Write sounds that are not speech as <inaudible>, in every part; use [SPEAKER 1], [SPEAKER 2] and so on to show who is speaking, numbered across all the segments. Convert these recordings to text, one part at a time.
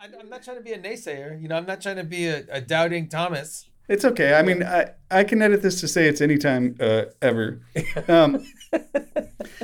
[SPEAKER 1] I'm not trying to be a naysayer. You know, I'm not trying to be a, a doubting Thomas.
[SPEAKER 2] It's okay. I mean, I, I can edit this to say it's anytime uh, ever. <laughs> Um,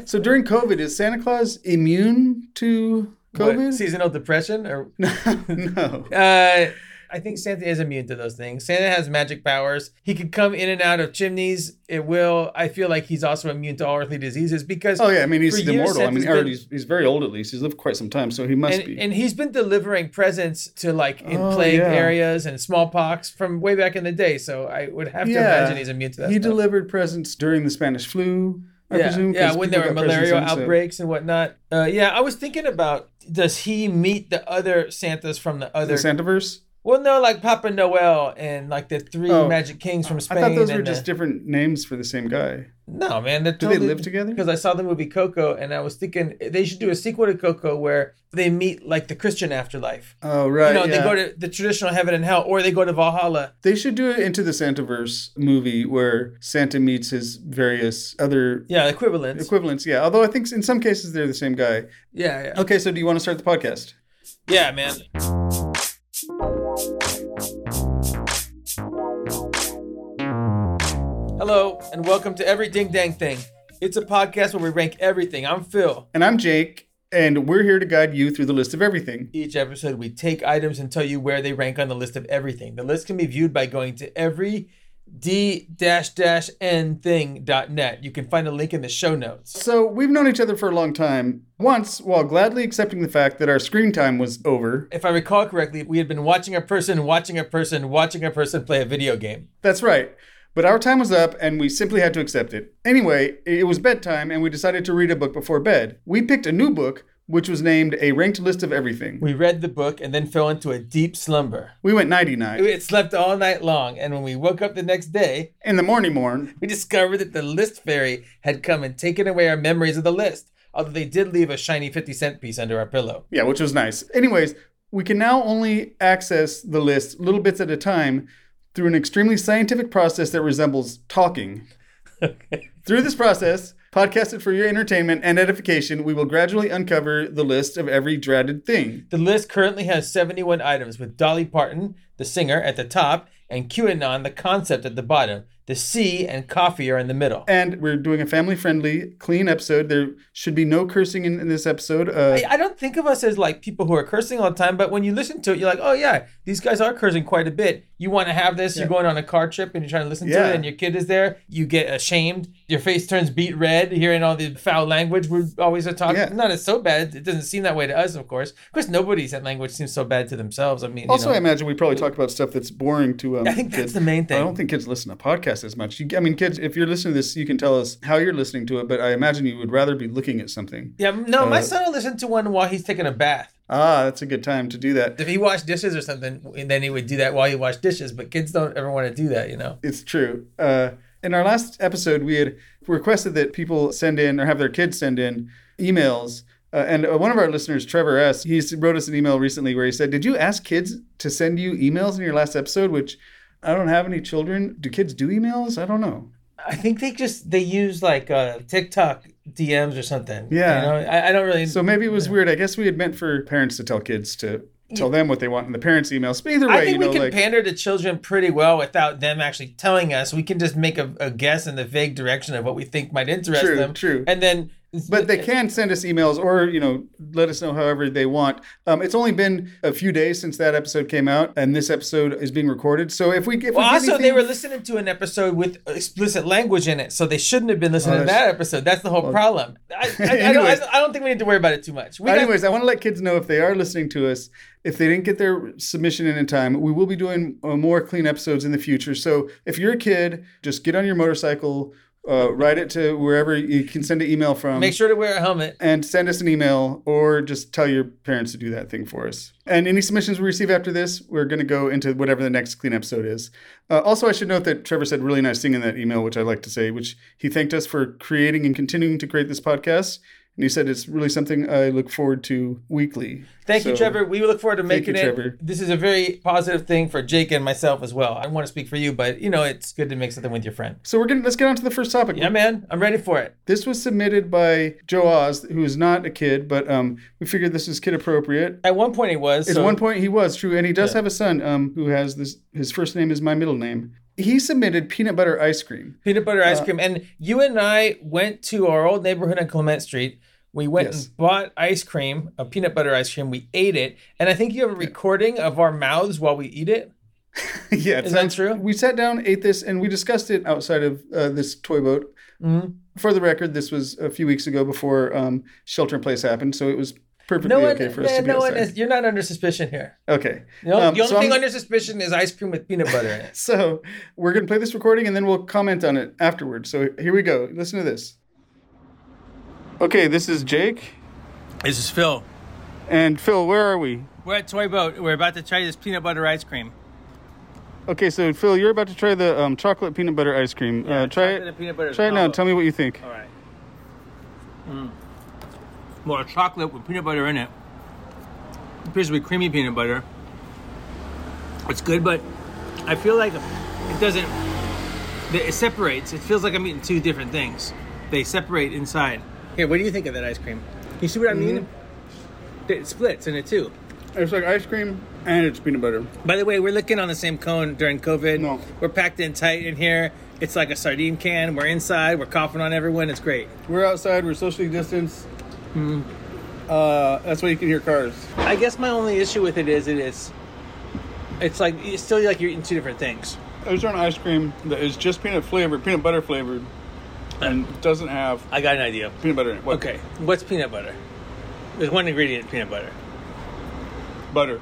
[SPEAKER 2] so during COVID, is Santa Claus immune to
[SPEAKER 1] What,
[SPEAKER 2] COVID?
[SPEAKER 1] seasonal depression or <laughs>
[SPEAKER 2] no. <laughs>
[SPEAKER 1] Uh, I think Santa is immune to those things. Santa has magic powers. He can come in and out of chimneys. It will. I feel like he's also immune to all earthly diseases because.
[SPEAKER 2] Oh yeah, I mean he's
[SPEAKER 1] years,
[SPEAKER 2] immortal. I mean,
[SPEAKER 1] been-
[SPEAKER 2] he's, he's very old at least. He's lived quite some time, so he must
[SPEAKER 1] and,
[SPEAKER 2] be.
[SPEAKER 1] and he's been delivering presents to like in
[SPEAKER 2] Oh,
[SPEAKER 1] plague
[SPEAKER 2] yeah.
[SPEAKER 1] areas and smallpox from way back in the day. So I would have to
[SPEAKER 2] Yeah.
[SPEAKER 1] imagine he's immune to that.
[SPEAKER 2] he
[SPEAKER 1] stuff.
[SPEAKER 2] delivered presents during the Spanish flu. I
[SPEAKER 1] yeah,
[SPEAKER 2] presume.
[SPEAKER 1] yeah, when there were malaria outbreaks and whatnot. Uh, yeah, I was thinking about does he meet the other Santas from the other?
[SPEAKER 2] The Santaverse.
[SPEAKER 1] Well, no, like Papa Noel and like the three
[SPEAKER 2] Oh,
[SPEAKER 1] Magic Kings from Spain.
[SPEAKER 2] I thought those were
[SPEAKER 1] the-
[SPEAKER 2] just different names for the same guy.
[SPEAKER 1] No, man.
[SPEAKER 2] Do they live together?
[SPEAKER 1] Because I saw the movie Coco, and I was thinking they should do a sequel to Coco where they meet like the Christian afterlife.
[SPEAKER 2] Oh right.
[SPEAKER 1] you know,
[SPEAKER 2] yeah.
[SPEAKER 1] they go to the traditional heaven and hell, or they go to Valhalla.
[SPEAKER 2] They should do it into the Santaverse movie where Santa meets his various other
[SPEAKER 1] Yeah, equivalents.
[SPEAKER 2] equivalents. Yeah, although I think in some cases they're the same guy.
[SPEAKER 1] yeah, yeah,
[SPEAKER 2] Okay, so do you want to start the podcast?
[SPEAKER 1] yeah, man. Hello, and welcome to Every Ding Dang Thing. It's a podcast where we rank everything. I'm Phil.
[SPEAKER 2] And I'm Jake, and we're here to guide you through the list of everything.
[SPEAKER 1] Each episode, we take items and tell you where they rank on the list of everything. The list can be viewed by going to every d-n thing.net. You can find a link in the show notes.
[SPEAKER 2] So we've known each other for a long time. Once, while gladly accepting the fact that our screen time was over.
[SPEAKER 1] If I recall correctly, we had been watching a person, watching a person, watching a person play a video game.
[SPEAKER 2] That's right. But our time was up and we simply had to accept it. Anyway, it was bedtime and we decided to read a book before bed. We picked a new book, which was named A Ranked List of Everything.
[SPEAKER 1] We read the book and then fell into a deep slumber.
[SPEAKER 2] We went nighty night.
[SPEAKER 1] It slept all night long, and when we woke up the next day,
[SPEAKER 2] In the morning morn,
[SPEAKER 1] we discovered that the list fairy had come and taken away our memories of the list. Although they did leave a shiny 50 cent piece under our pillow.
[SPEAKER 2] Yeah, which was nice. Anyways, we can now only access the list little bits at a time through an extremely scientific process that resembles talking. Through this process, podcasted for your entertainment and edification, we will gradually uncover the list of every dreaded thing.
[SPEAKER 1] The list currently has 71 items, with Dolly Parton, the singer, at the top, and QAnon, the concept, at the bottom. The C and coffee are in the middle.
[SPEAKER 2] And we're doing a family friendly, clean episode. There should be no cursing in, in this episode. Uh,
[SPEAKER 1] I, I don't think of us as like people who are cursing all the time, but when you listen to it, you're like, oh yeah, these guys are cursing quite a bit. You want to have this, you're going on a car trip and you're trying to listen to it, and your kid is there, you get ashamed, your face turns beet red, hearing all the foul language we're always talking.
[SPEAKER 2] Yeah.
[SPEAKER 1] Not as so bad. It doesn't seem that way to us, of course. Of course, nobody's that language seems so bad to themselves. I mean,
[SPEAKER 2] also, I
[SPEAKER 1] you know,
[SPEAKER 2] imagine we probably talk about stuff that's boring to um,
[SPEAKER 1] I think that's
[SPEAKER 2] kids.
[SPEAKER 1] the main thing.
[SPEAKER 2] I don't think kids listen to podcasts as much. You, I mean, kids, if you're listening to this, you can tell us how you're listening to it, but I imagine you would rather be looking at something.
[SPEAKER 1] yeah, no, my
[SPEAKER 2] uh,
[SPEAKER 1] son will listen to one while he's taking a bath.
[SPEAKER 2] Ah, that's a good time to do that.
[SPEAKER 1] If he washed dishes or something, then he would do that while he washed dishes. But kids don't ever want to do that, you know.
[SPEAKER 2] It's true. Uh, in our last episode, we had requested that people send in or have their kids send in emails. Uh, and uh, one of our listeners, Trevor S., he wrote us an email recently where he said, Did you ask kids to send you emails in your last episode? Which I don't have any children. Do kids do emails? I don't know.
[SPEAKER 1] I think they just they use like uh, TikTok DMs or something.
[SPEAKER 2] Yeah.
[SPEAKER 1] you know, I, I don't really.
[SPEAKER 2] So maybe it was weird. I guess we had meant for parents to tell kids to tell them what they want in the parents' emails. But either way,
[SPEAKER 1] I think
[SPEAKER 2] you know,
[SPEAKER 1] we can
[SPEAKER 2] like.
[SPEAKER 1] pander to children pretty well without them actually telling us. We can just make a, a guess in the vague direction of what we think might interest
[SPEAKER 2] True,
[SPEAKER 1] them.
[SPEAKER 2] true.
[SPEAKER 1] And then,
[SPEAKER 2] But they can send us emails or, you know, let us know however they want. Um, it's only been a few days since that episode came out, and this episode is being recorded. So if we get.
[SPEAKER 1] Well, also they were listening to an episode with explicit language in it, so they shouldn't have been listening
[SPEAKER 2] Oh,
[SPEAKER 1] to that episode. That's the whole problem. I, I, I, <laughs> don't, I, don't think we need to worry about it too much. We got-
[SPEAKER 2] Anyways, I want to let kids know if they are listening to us, if they didn't get their submission in in time, we will be doing uh, more clean episodes in the future. So if you're a kid, just get on your motorcycle, uh, ride it to wherever you can send an email from.
[SPEAKER 1] make sure to wear a helmet.
[SPEAKER 2] and send us an email or just tell your parents to do that thing for us. And any submissions we receive after this, we're going to go into whatever the next clean episode is. Uh, also, I should note that Trevor said really nice thing in that email, which I like to say, which he thanked us for creating and continuing to create this podcast. And he said it's really something I look forward to weekly.
[SPEAKER 1] Thank you, Trevor. We look forward to
[SPEAKER 2] Thank
[SPEAKER 1] making
[SPEAKER 2] you,
[SPEAKER 1] it.
[SPEAKER 2] Trevor.
[SPEAKER 1] This is a very positive thing for Jake and myself as well. I don't want to speak for you, but you know, it's good to make something with your friend.
[SPEAKER 2] So we're gonna let's get on to the first topic.
[SPEAKER 1] Yeah, man. I'm ready for it.
[SPEAKER 2] This was submitted by Joe Oz, who is not a kid, but um, we figured this is kid appropriate.
[SPEAKER 1] At one point, he was.
[SPEAKER 2] At
[SPEAKER 1] so-
[SPEAKER 2] one point, he was true, and he does
[SPEAKER 1] Yeah.
[SPEAKER 2] have a son um, who has this. His first name is my middle name. He submitted peanut butter ice cream.
[SPEAKER 1] peanut butter ice
[SPEAKER 2] Uh,
[SPEAKER 1] cream. And you and I went to our old neighborhood on Clement Street. We went
[SPEAKER 2] Yes.
[SPEAKER 1] and bought ice cream, a peanut butter ice cream. We ate it, and I think you have a recording of our mouths while we eat it. <laughs>
[SPEAKER 2] yeah,
[SPEAKER 1] Is that true?
[SPEAKER 2] We sat down, ate this, and we discussed it outside of uh, this toy boat.
[SPEAKER 1] Mhm.
[SPEAKER 2] For the record, this was a few weeks ago before um, shelter in place happened, so it was perfectly
[SPEAKER 1] No one,
[SPEAKER 2] okay for us to be
[SPEAKER 1] no one is. You're not under suspicion here.
[SPEAKER 2] Okay.
[SPEAKER 1] No,
[SPEAKER 2] Um,
[SPEAKER 1] the only
[SPEAKER 2] so
[SPEAKER 1] thing
[SPEAKER 2] I'm-
[SPEAKER 1] under suspicion is ice cream with peanut butter in it. <laughs>
[SPEAKER 2] So we're going to play this recording and then we'll comment on it afterwards. So here we go. Listen to this. Okay, this is Jake.
[SPEAKER 1] This is Phil.
[SPEAKER 2] And Phil, where are we?
[SPEAKER 1] We're at Toy Boat. We're about to try this peanut butter ice cream.
[SPEAKER 2] Okay, so Phil, you're about to try the um, chocolate peanut butter ice cream. uh, try it.
[SPEAKER 1] and peanut butter
[SPEAKER 2] Try it now. Tell me what you think.
[SPEAKER 1] All right. Mm. More chocolate with peanut butter in it. it. appears to be creamy peanut butter. It's good, but I feel like it doesn't. It separates. It feels like I'm eating two different things. They separate inside. Here, what do you think of that ice cream? You see what I mean? Mm-hmm. It splits in it too.
[SPEAKER 2] It's like ice cream and it's peanut butter.
[SPEAKER 1] By the way, we're looking on the same cone during COVID.
[SPEAKER 2] No.
[SPEAKER 1] We're packed in tight in here. It's like a sardine can. We're inside. We're coughing on everyone. It's great.
[SPEAKER 2] We're outside. We're socially distanced. Uh, that's why you can hear cars.
[SPEAKER 1] I guess my only issue with it is it is. It's like it's still like you're eating two different things.
[SPEAKER 2] There's an ice cream that is just peanut flavored, peanut butter flavored, and doesn't have
[SPEAKER 1] I got an idea.
[SPEAKER 2] peanut butter in it. What?
[SPEAKER 1] Okay, what's peanut butter? There's one ingredient, peanut butter.
[SPEAKER 2] Butter.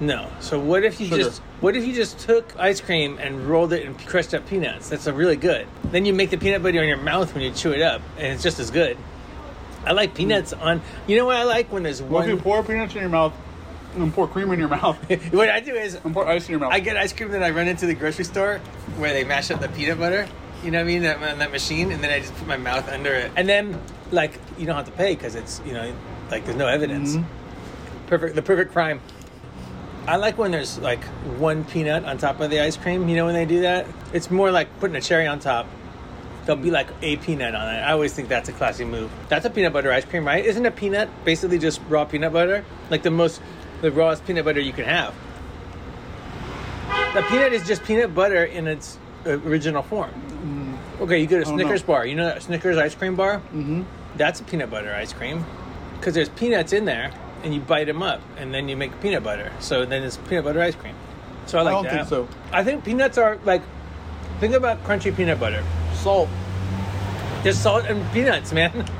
[SPEAKER 1] No. So what if you
[SPEAKER 2] Sugar.
[SPEAKER 1] just what if you just took ice cream and rolled it in crushed up peanuts? That's a really good. Then you make the peanut butter in your mouth when you chew it up, and it's just as good. I like peanuts on. You know what I like when there's
[SPEAKER 2] What if you pour peanuts in your mouth and pour cream in your mouth <laughs>
[SPEAKER 1] what I do is
[SPEAKER 2] and pour ice in your mouth?
[SPEAKER 1] I get ice cream, then I run into the grocery store where they mash up the peanut butter. You know what I mean? That, on that machine, and then I just put my mouth under it, and then like you don't have to pay because it's you know like there's no evidence. Mm-hmm. Perfect, the perfect crime. I like when there's like one peanut on top of the ice cream. You know when they do that? It's more like putting a cherry on top. There'll be like a peanut on it. I always think that's a classy move. That's a peanut butter ice cream, right? Isn't a peanut basically just raw peanut butter? Like the most, the rawest peanut butter you can have. The peanut is just peanut butter in its original form. Okay, you go to Snickers
[SPEAKER 2] know.
[SPEAKER 1] bar. You know that Snickers ice cream bar? Mm-hmm. That's a peanut butter ice cream because there's peanuts in there, and you bite them up, and then you make peanut butter. So then it's peanut butter ice cream. So I like I
[SPEAKER 2] don't
[SPEAKER 1] that.
[SPEAKER 2] think so.
[SPEAKER 1] I think peanuts are like. Think about crunchy peanut butter.
[SPEAKER 2] Salt.
[SPEAKER 1] Just salt and peanuts, man. <laughs>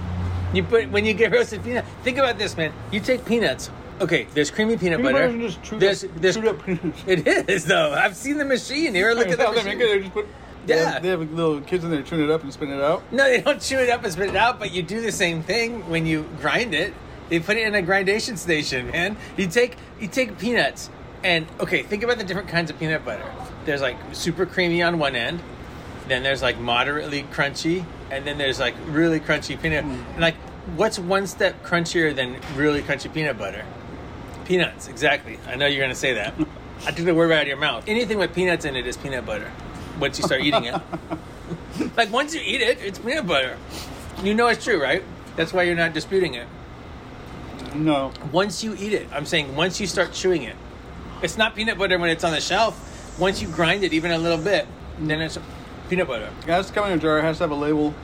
[SPEAKER 1] You put when you get roasted peanut. Think about this, man. You take peanuts. Okay, there's creamy peanut,
[SPEAKER 2] Peanut
[SPEAKER 1] butter.
[SPEAKER 2] butter just chewed
[SPEAKER 1] there's, <laughs>
[SPEAKER 2] up-
[SPEAKER 1] there's,
[SPEAKER 2] chewed up peanuts.
[SPEAKER 1] It is though. I've seen the machine here. Look at that <laughs> machine.
[SPEAKER 2] They just put. They
[SPEAKER 1] Yeah.
[SPEAKER 2] have, they have little kids in there chewing it up and spin it out.
[SPEAKER 1] No, they don't chew it up and spit it out, but you do the same thing when you grind it. They put it in a grindation station, man. You take you take peanuts and okay, think about the different kinds of peanut butter. There's like super creamy on one end, then there's like moderately crunchy, and then there's like really crunchy peanut. And like, what's one step crunchier than really crunchy peanut butter? Peanuts, exactly. I know you're gonna say that. I took the word right out of your mouth. Anything with peanuts in it is peanut butter. Once you start eating it. <laughs> Like once you eat it, it's peanut butter. You know it's true, right? That's why you're not disputing it.
[SPEAKER 2] No.
[SPEAKER 1] Once you eat it, I'm saying once you start chewing it, it's not peanut butter when it's on the shelf. Once you grind it even a little bit, then it's peanut butter.
[SPEAKER 2] It has to come in a jar. It has to have a label.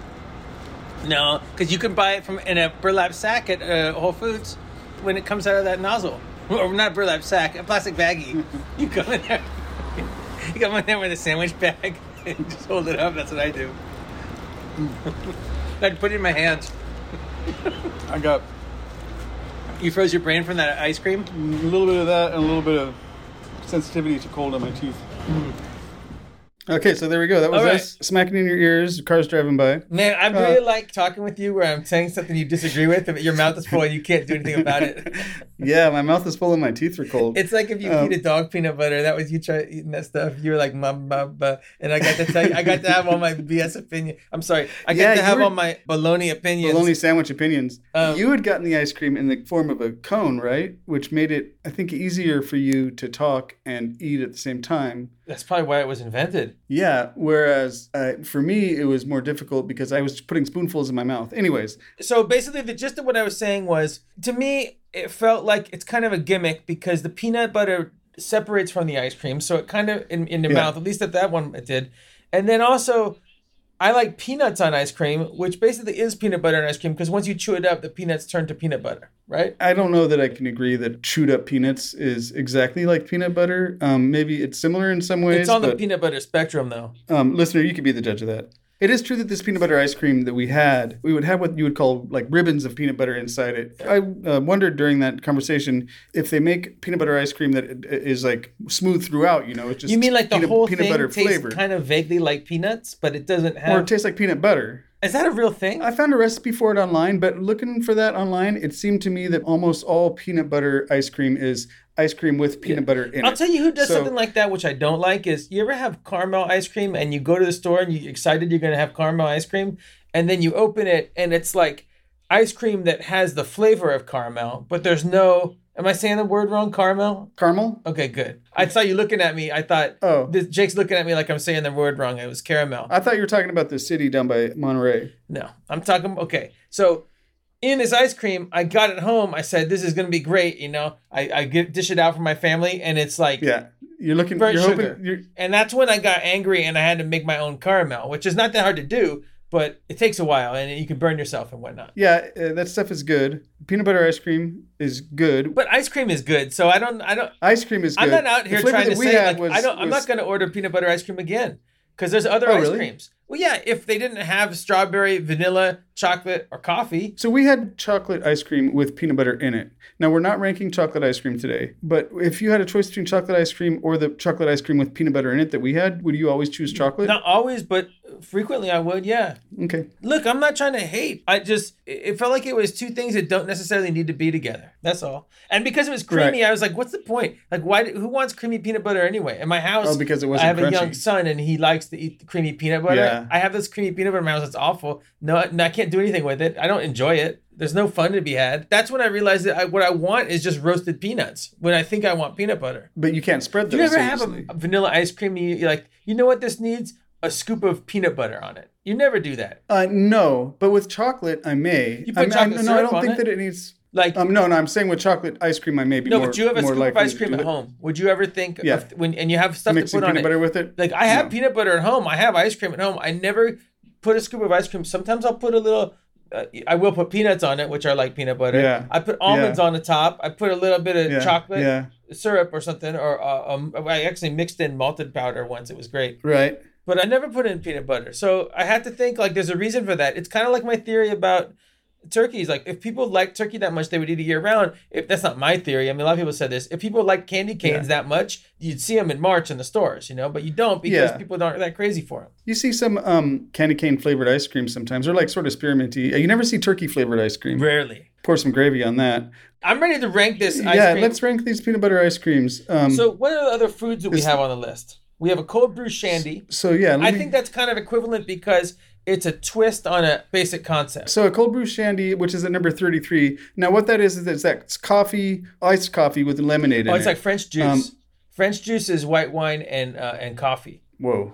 [SPEAKER 1] No, because you can buy it from in a burlap sack at uh, Whole Foods when it comes out of that nozzle, or not burlap sack, a plastic baggie. <laughs> you come in there, <laughs> you come in there with a sandwich bag <laughs> and just hold it up. That's what I do. I'd put it in my hands.
[SPEAKER 2] I got
[SPEAKER 1] You froze your brain from that ice cream.
[SPEAKER 2] a little bit of that and a little bit of sensitivity to cold on my teeth. Mm. Okay, so there we go. That was
[SPEAKER 1] All right.
[SPEAKER 2] us smacking in your ears, cars driving by.
[SPEAKER 1] Man, I
[SPEAKER 2] Uh,
[SPEAKER 1] really like talking with you where I'm saying something you disagree with, but your mouth is full and you can't do anything about it. <laughs>
[SPEAKER 2] Yeah, my mouth is full and my teeth are cold.
[SPEAKER 1] It's like if you
[SPEAKER 2] Um,
[SPEAKER 1] eat a dog peanut butter. That was you try eating that stuff. You were like, "Mum, mum, bah," and I got to tell you, I got to have all my <laughs> BS opinion. I'm sorry, I got
[SPEAKER 2] Yeah,
[SPEAKER 1] to have
[SPEAKER 2] were-
[SPEAKER 1] all my baloney opinions.
[SPEAKER 2] Bologna sandwich opinions.
[SPEAKER 1] Um,
[SPEAKER 2] you had gotten the ice cream in the form of a cone, right? Which made it, I think, easier for you to talk and eat at the same time.
[SPEAKER 1] That's probably why it was invented.
[SPEAKER 2] Yeah. Whereas uh, for me, it was more difficult because I was putting spoonfuls in my mouth. Anyways,
[SPEAKER 1] So basically, the gist of what I was saying was, to me, it felt like it's kind of a gimmick because the peanut butter separates from the ice cream, so it kind of in in the
[SPEAKER 2] Yeah.
[SPEAKER 1] mouth. At least at that one, it did. And then also, I like peanuts on ice cream, which basically is peanut butter on ice cream because once you chew it up, the peanuts turn to peanut butter, right?
[SPEAKER 2] I don't know that I can agree that chewed up peanuts is exactly like peanut butter. Um, maybe it's similar in some ways.
[SPEAKER 1] It's on the
[SPEAKER 2] but,
[SPEAKER 1] peanut butter spectrum, though.
[SPEAKER 2] um, listener, you could be the judge of that. It is true that this peanut butter ice cream that we had, we would have what you would call like ribbons of peanut butter inside it. I uh, wondered during that conversation if they make peanut butter ice cream that is like smooth throughout. You know, it's just
[SPEAKER 1] You mean like the
[SPEAKER 2] peanut,
[SPEAKER 1] whole
[SPEAKER 2] peanut
[SPEAKER 1] thing
[SPEAKER 2] butter
[SPEAKER 1] tastes
[SPEAKER 2] flavor,
[SPEAKER 1] kind of vaguely like peanuts, but it doesn't have or
[SPEAKER 2] it tastes like peanut butter.
[SPEAKER 1] is that a real thing?
[SPEAKER 2] I found a recipe for it online, but looking for that online, it seemed to me that almost all peanut butter ice cream is ice cream with peanut butter in
[SPEAKER 1] I'll
[SPEAKER 2] it.
[SPEAKER 1] tell you who does
[SPEAKER 2] So-
[SPEAKER 1] something like that, which I don't like, is you ever have caramel ice cream and you go to the store and you're excited you're going to have caramel ice cream, and then you open it and it's like ice cream that has the flavor of caramel, but there's no. Am I saying the word wrong? Caramel?
[SPEAKER 2] Caramel?
[SPEAKER 1] Okay, good. I saw you looking at me. I thought,
[SPEAKER 2] Oh.
[SPEAKER 1] this, Jake's looking at me like I'm saying the word wrong. It was caramel.
[SPEAKER 2] I thought you were talking about the city down by Monterey.
[SPEAKER 1] No, I'm talking. Okay, so in this ice cream, I got it home. I said, "This is gonna be great." You know, I I get dish it out for my family, and it's like,
[SPEAKER 2] Yeah, you're looking. You're
[SPEAKER 1] sugar.
[SPEAKER 2] hoping. You're,
[SPEAKER 1] and that's when I got angry and I had to make my own caramel, which is not that hard to do, but it takes a while, and you can burn yourself and whatnot.
[SPEAKER 2] yeah, uh, that stuff is good. Peanut butter ice cream is good.
[SPEAKER 1] But ice cream is good, so I don't, I don't,
[SPEAKER 2] Ice cream is good.
[SPEAKER 1] I'm not out here trying to say like
[SPEAKER 2] was-
[SPEAKER 1] I don't, I'm not gonna order peanut butter ice cream again because there's other
[SPEAKER 2] Oh,
[SPEAKER 1] ice
[SPEAKER 2] really?
[SPEAKER 1] creams. Well, yeah, if they didn't have strawberry, vanilla, chocolate, or coffee,
[SPEAKER 2] So we had chocolate ice cream with peanut butter in it. Now we're not ranking chocolate ice cream today, but if you had a choice between chocolate ice cream or the chocolate ice cream with peanut butter in it that we had, would you always choose chocolate?
[SPEAKER 1] not always, but frequently I would. Yeah.
[SPEAKER 2] Okay.
[SPEAKER 1] Look, I'm not trying to hate. I just it felt like it was two things that don't necessarily need to be together. That's all. And because it was creamy, I was like, "What's the point? Like, why? Who wants creamy peanut butter anyway?" In my house,
[SPEAKER 2] Oh, because it
[SPEAKER 1] I
[SPEAKER 2] wasn't
[SPEAKER 1] have a young son, and he likes to eat creamy peanut butter.
[SPEAKER 2] Yeah.
[SPEAKER 1] I have this creamy peanut butter in my house. It's awful. No, no, I can't do anything with it. I don't enjoy it. There's no fun to be had. That's when I realized that I, what I want is just roasted peanuts. When I think I want peanut butter.
[SPEAKER 2] But you can't spread those.
[SPEAKER 1] you ever have a, a vanilla ice cream? And you, you're like, you know what this needs? A scoop of peanut butter on it. You never do that.
[SPEAKER 2] Uh, no, but with chocolate, I may.
[SPEAKER 1] You put
[SPEAKER 2] I mean,
[SPEAKER 1] chocolate
[SPEAKER 2] I'm- no, I don't
[SPEAKER 1] on
[SPEAKER 2] think
[SPEAKER 1] it?
[SPEAKER 2] that it needs.
[SPEAKER 1] Like
[SPEAKER 2] Um, no, no, I'm saying with chocolate ice cream, I may be
[SPEAKER 1] No,
[SPEAKER 2] more,
[SPEAKER 1] but you have a scoop of ice cream at
[SPEAKER 2] it.
[SPEAKER 1] home. Would you ever think
[SPEAKER 2] Yeah.
[SPEAKER 1] of when and you have stuff
[SPEAKER 2] Mixing
[SPEAKER 1] to put on
[SPEAKER 2] peanut
[SPEAKER 1] it?
[SPEAKER 2] butter with it.
[SPEAKER 1] Like I have
[SPEAKER 2] No.
[SPEAKER 1] peanut butter at home. I have ice cream at home. I never put a scoop of ice cream. Sometimes I'll put a little. Uh, I will put peanuts on it, which are like peanut butter.
[SPEAKER 2] Yeah.
[SPEAKER 1] I put almonds on the top. I put a little bit of
[SPEAKER 2] Yeah,
[SPEAKER 1] chocolate
[SPEAKER 2] Yeah,
[SPEAKER 1] syrup or something, or uh, um, I actually mixed in malted powder once. It was great,
[SPEAKER 2] right.
[SPEAKER 1] But I never put in peanut butter. So I had to think like there's a reason for that. It's kind of like my theory about turkeys. Like if people like turkey that much, they would eat it year round. If that's not my theory, I mean a lot of people said this. If people like candy canes that much, you'd see them in March in the stores, you know. But you don't because
[SPEAKER 2] Yeah.
[SPEAKER 1] people aren't that crazy for them.
[SPEAKER 2] You see some um, candy cane flavored ice cream sometimes. They're like sort of spearminty. You never see turkey flavored ice cream.
[SPEAKER 1] Rarely.
[SPEAKER 2] Pour some gravy on that.
[SPEAKER 1] I'm ready to rank this ice
[SPEAKER 2] yeah,
[SPEAKER 1] cream.
[SPEAKER 2] let's rank these peanut butter ice creams. Um,
[SPEAKER 1] so what are the other foods that we have on the list? We have a cold brew shandy.
[SPEAKER 2] so yeah,
[SPEAKER 1] I
[SPEAKER 2] me-
[SPEAKER 1] think that's kind of equivalent because it's a twist on a basic concept.
[SPEAKER 2] So a cold brew shandy, which is at number 33. Now what that is is it's that it's coffee, iced coffee with lemonade in
[SPEAKER 1] Oh,
[SPEAKER 2] it.
[SPEAKER 1] it's like French juice.
[SPEAKER 2] Um,
[SPEAKER 1] French juice is white wine and uh, and coffee.
[SPEAKER 2] Whoa.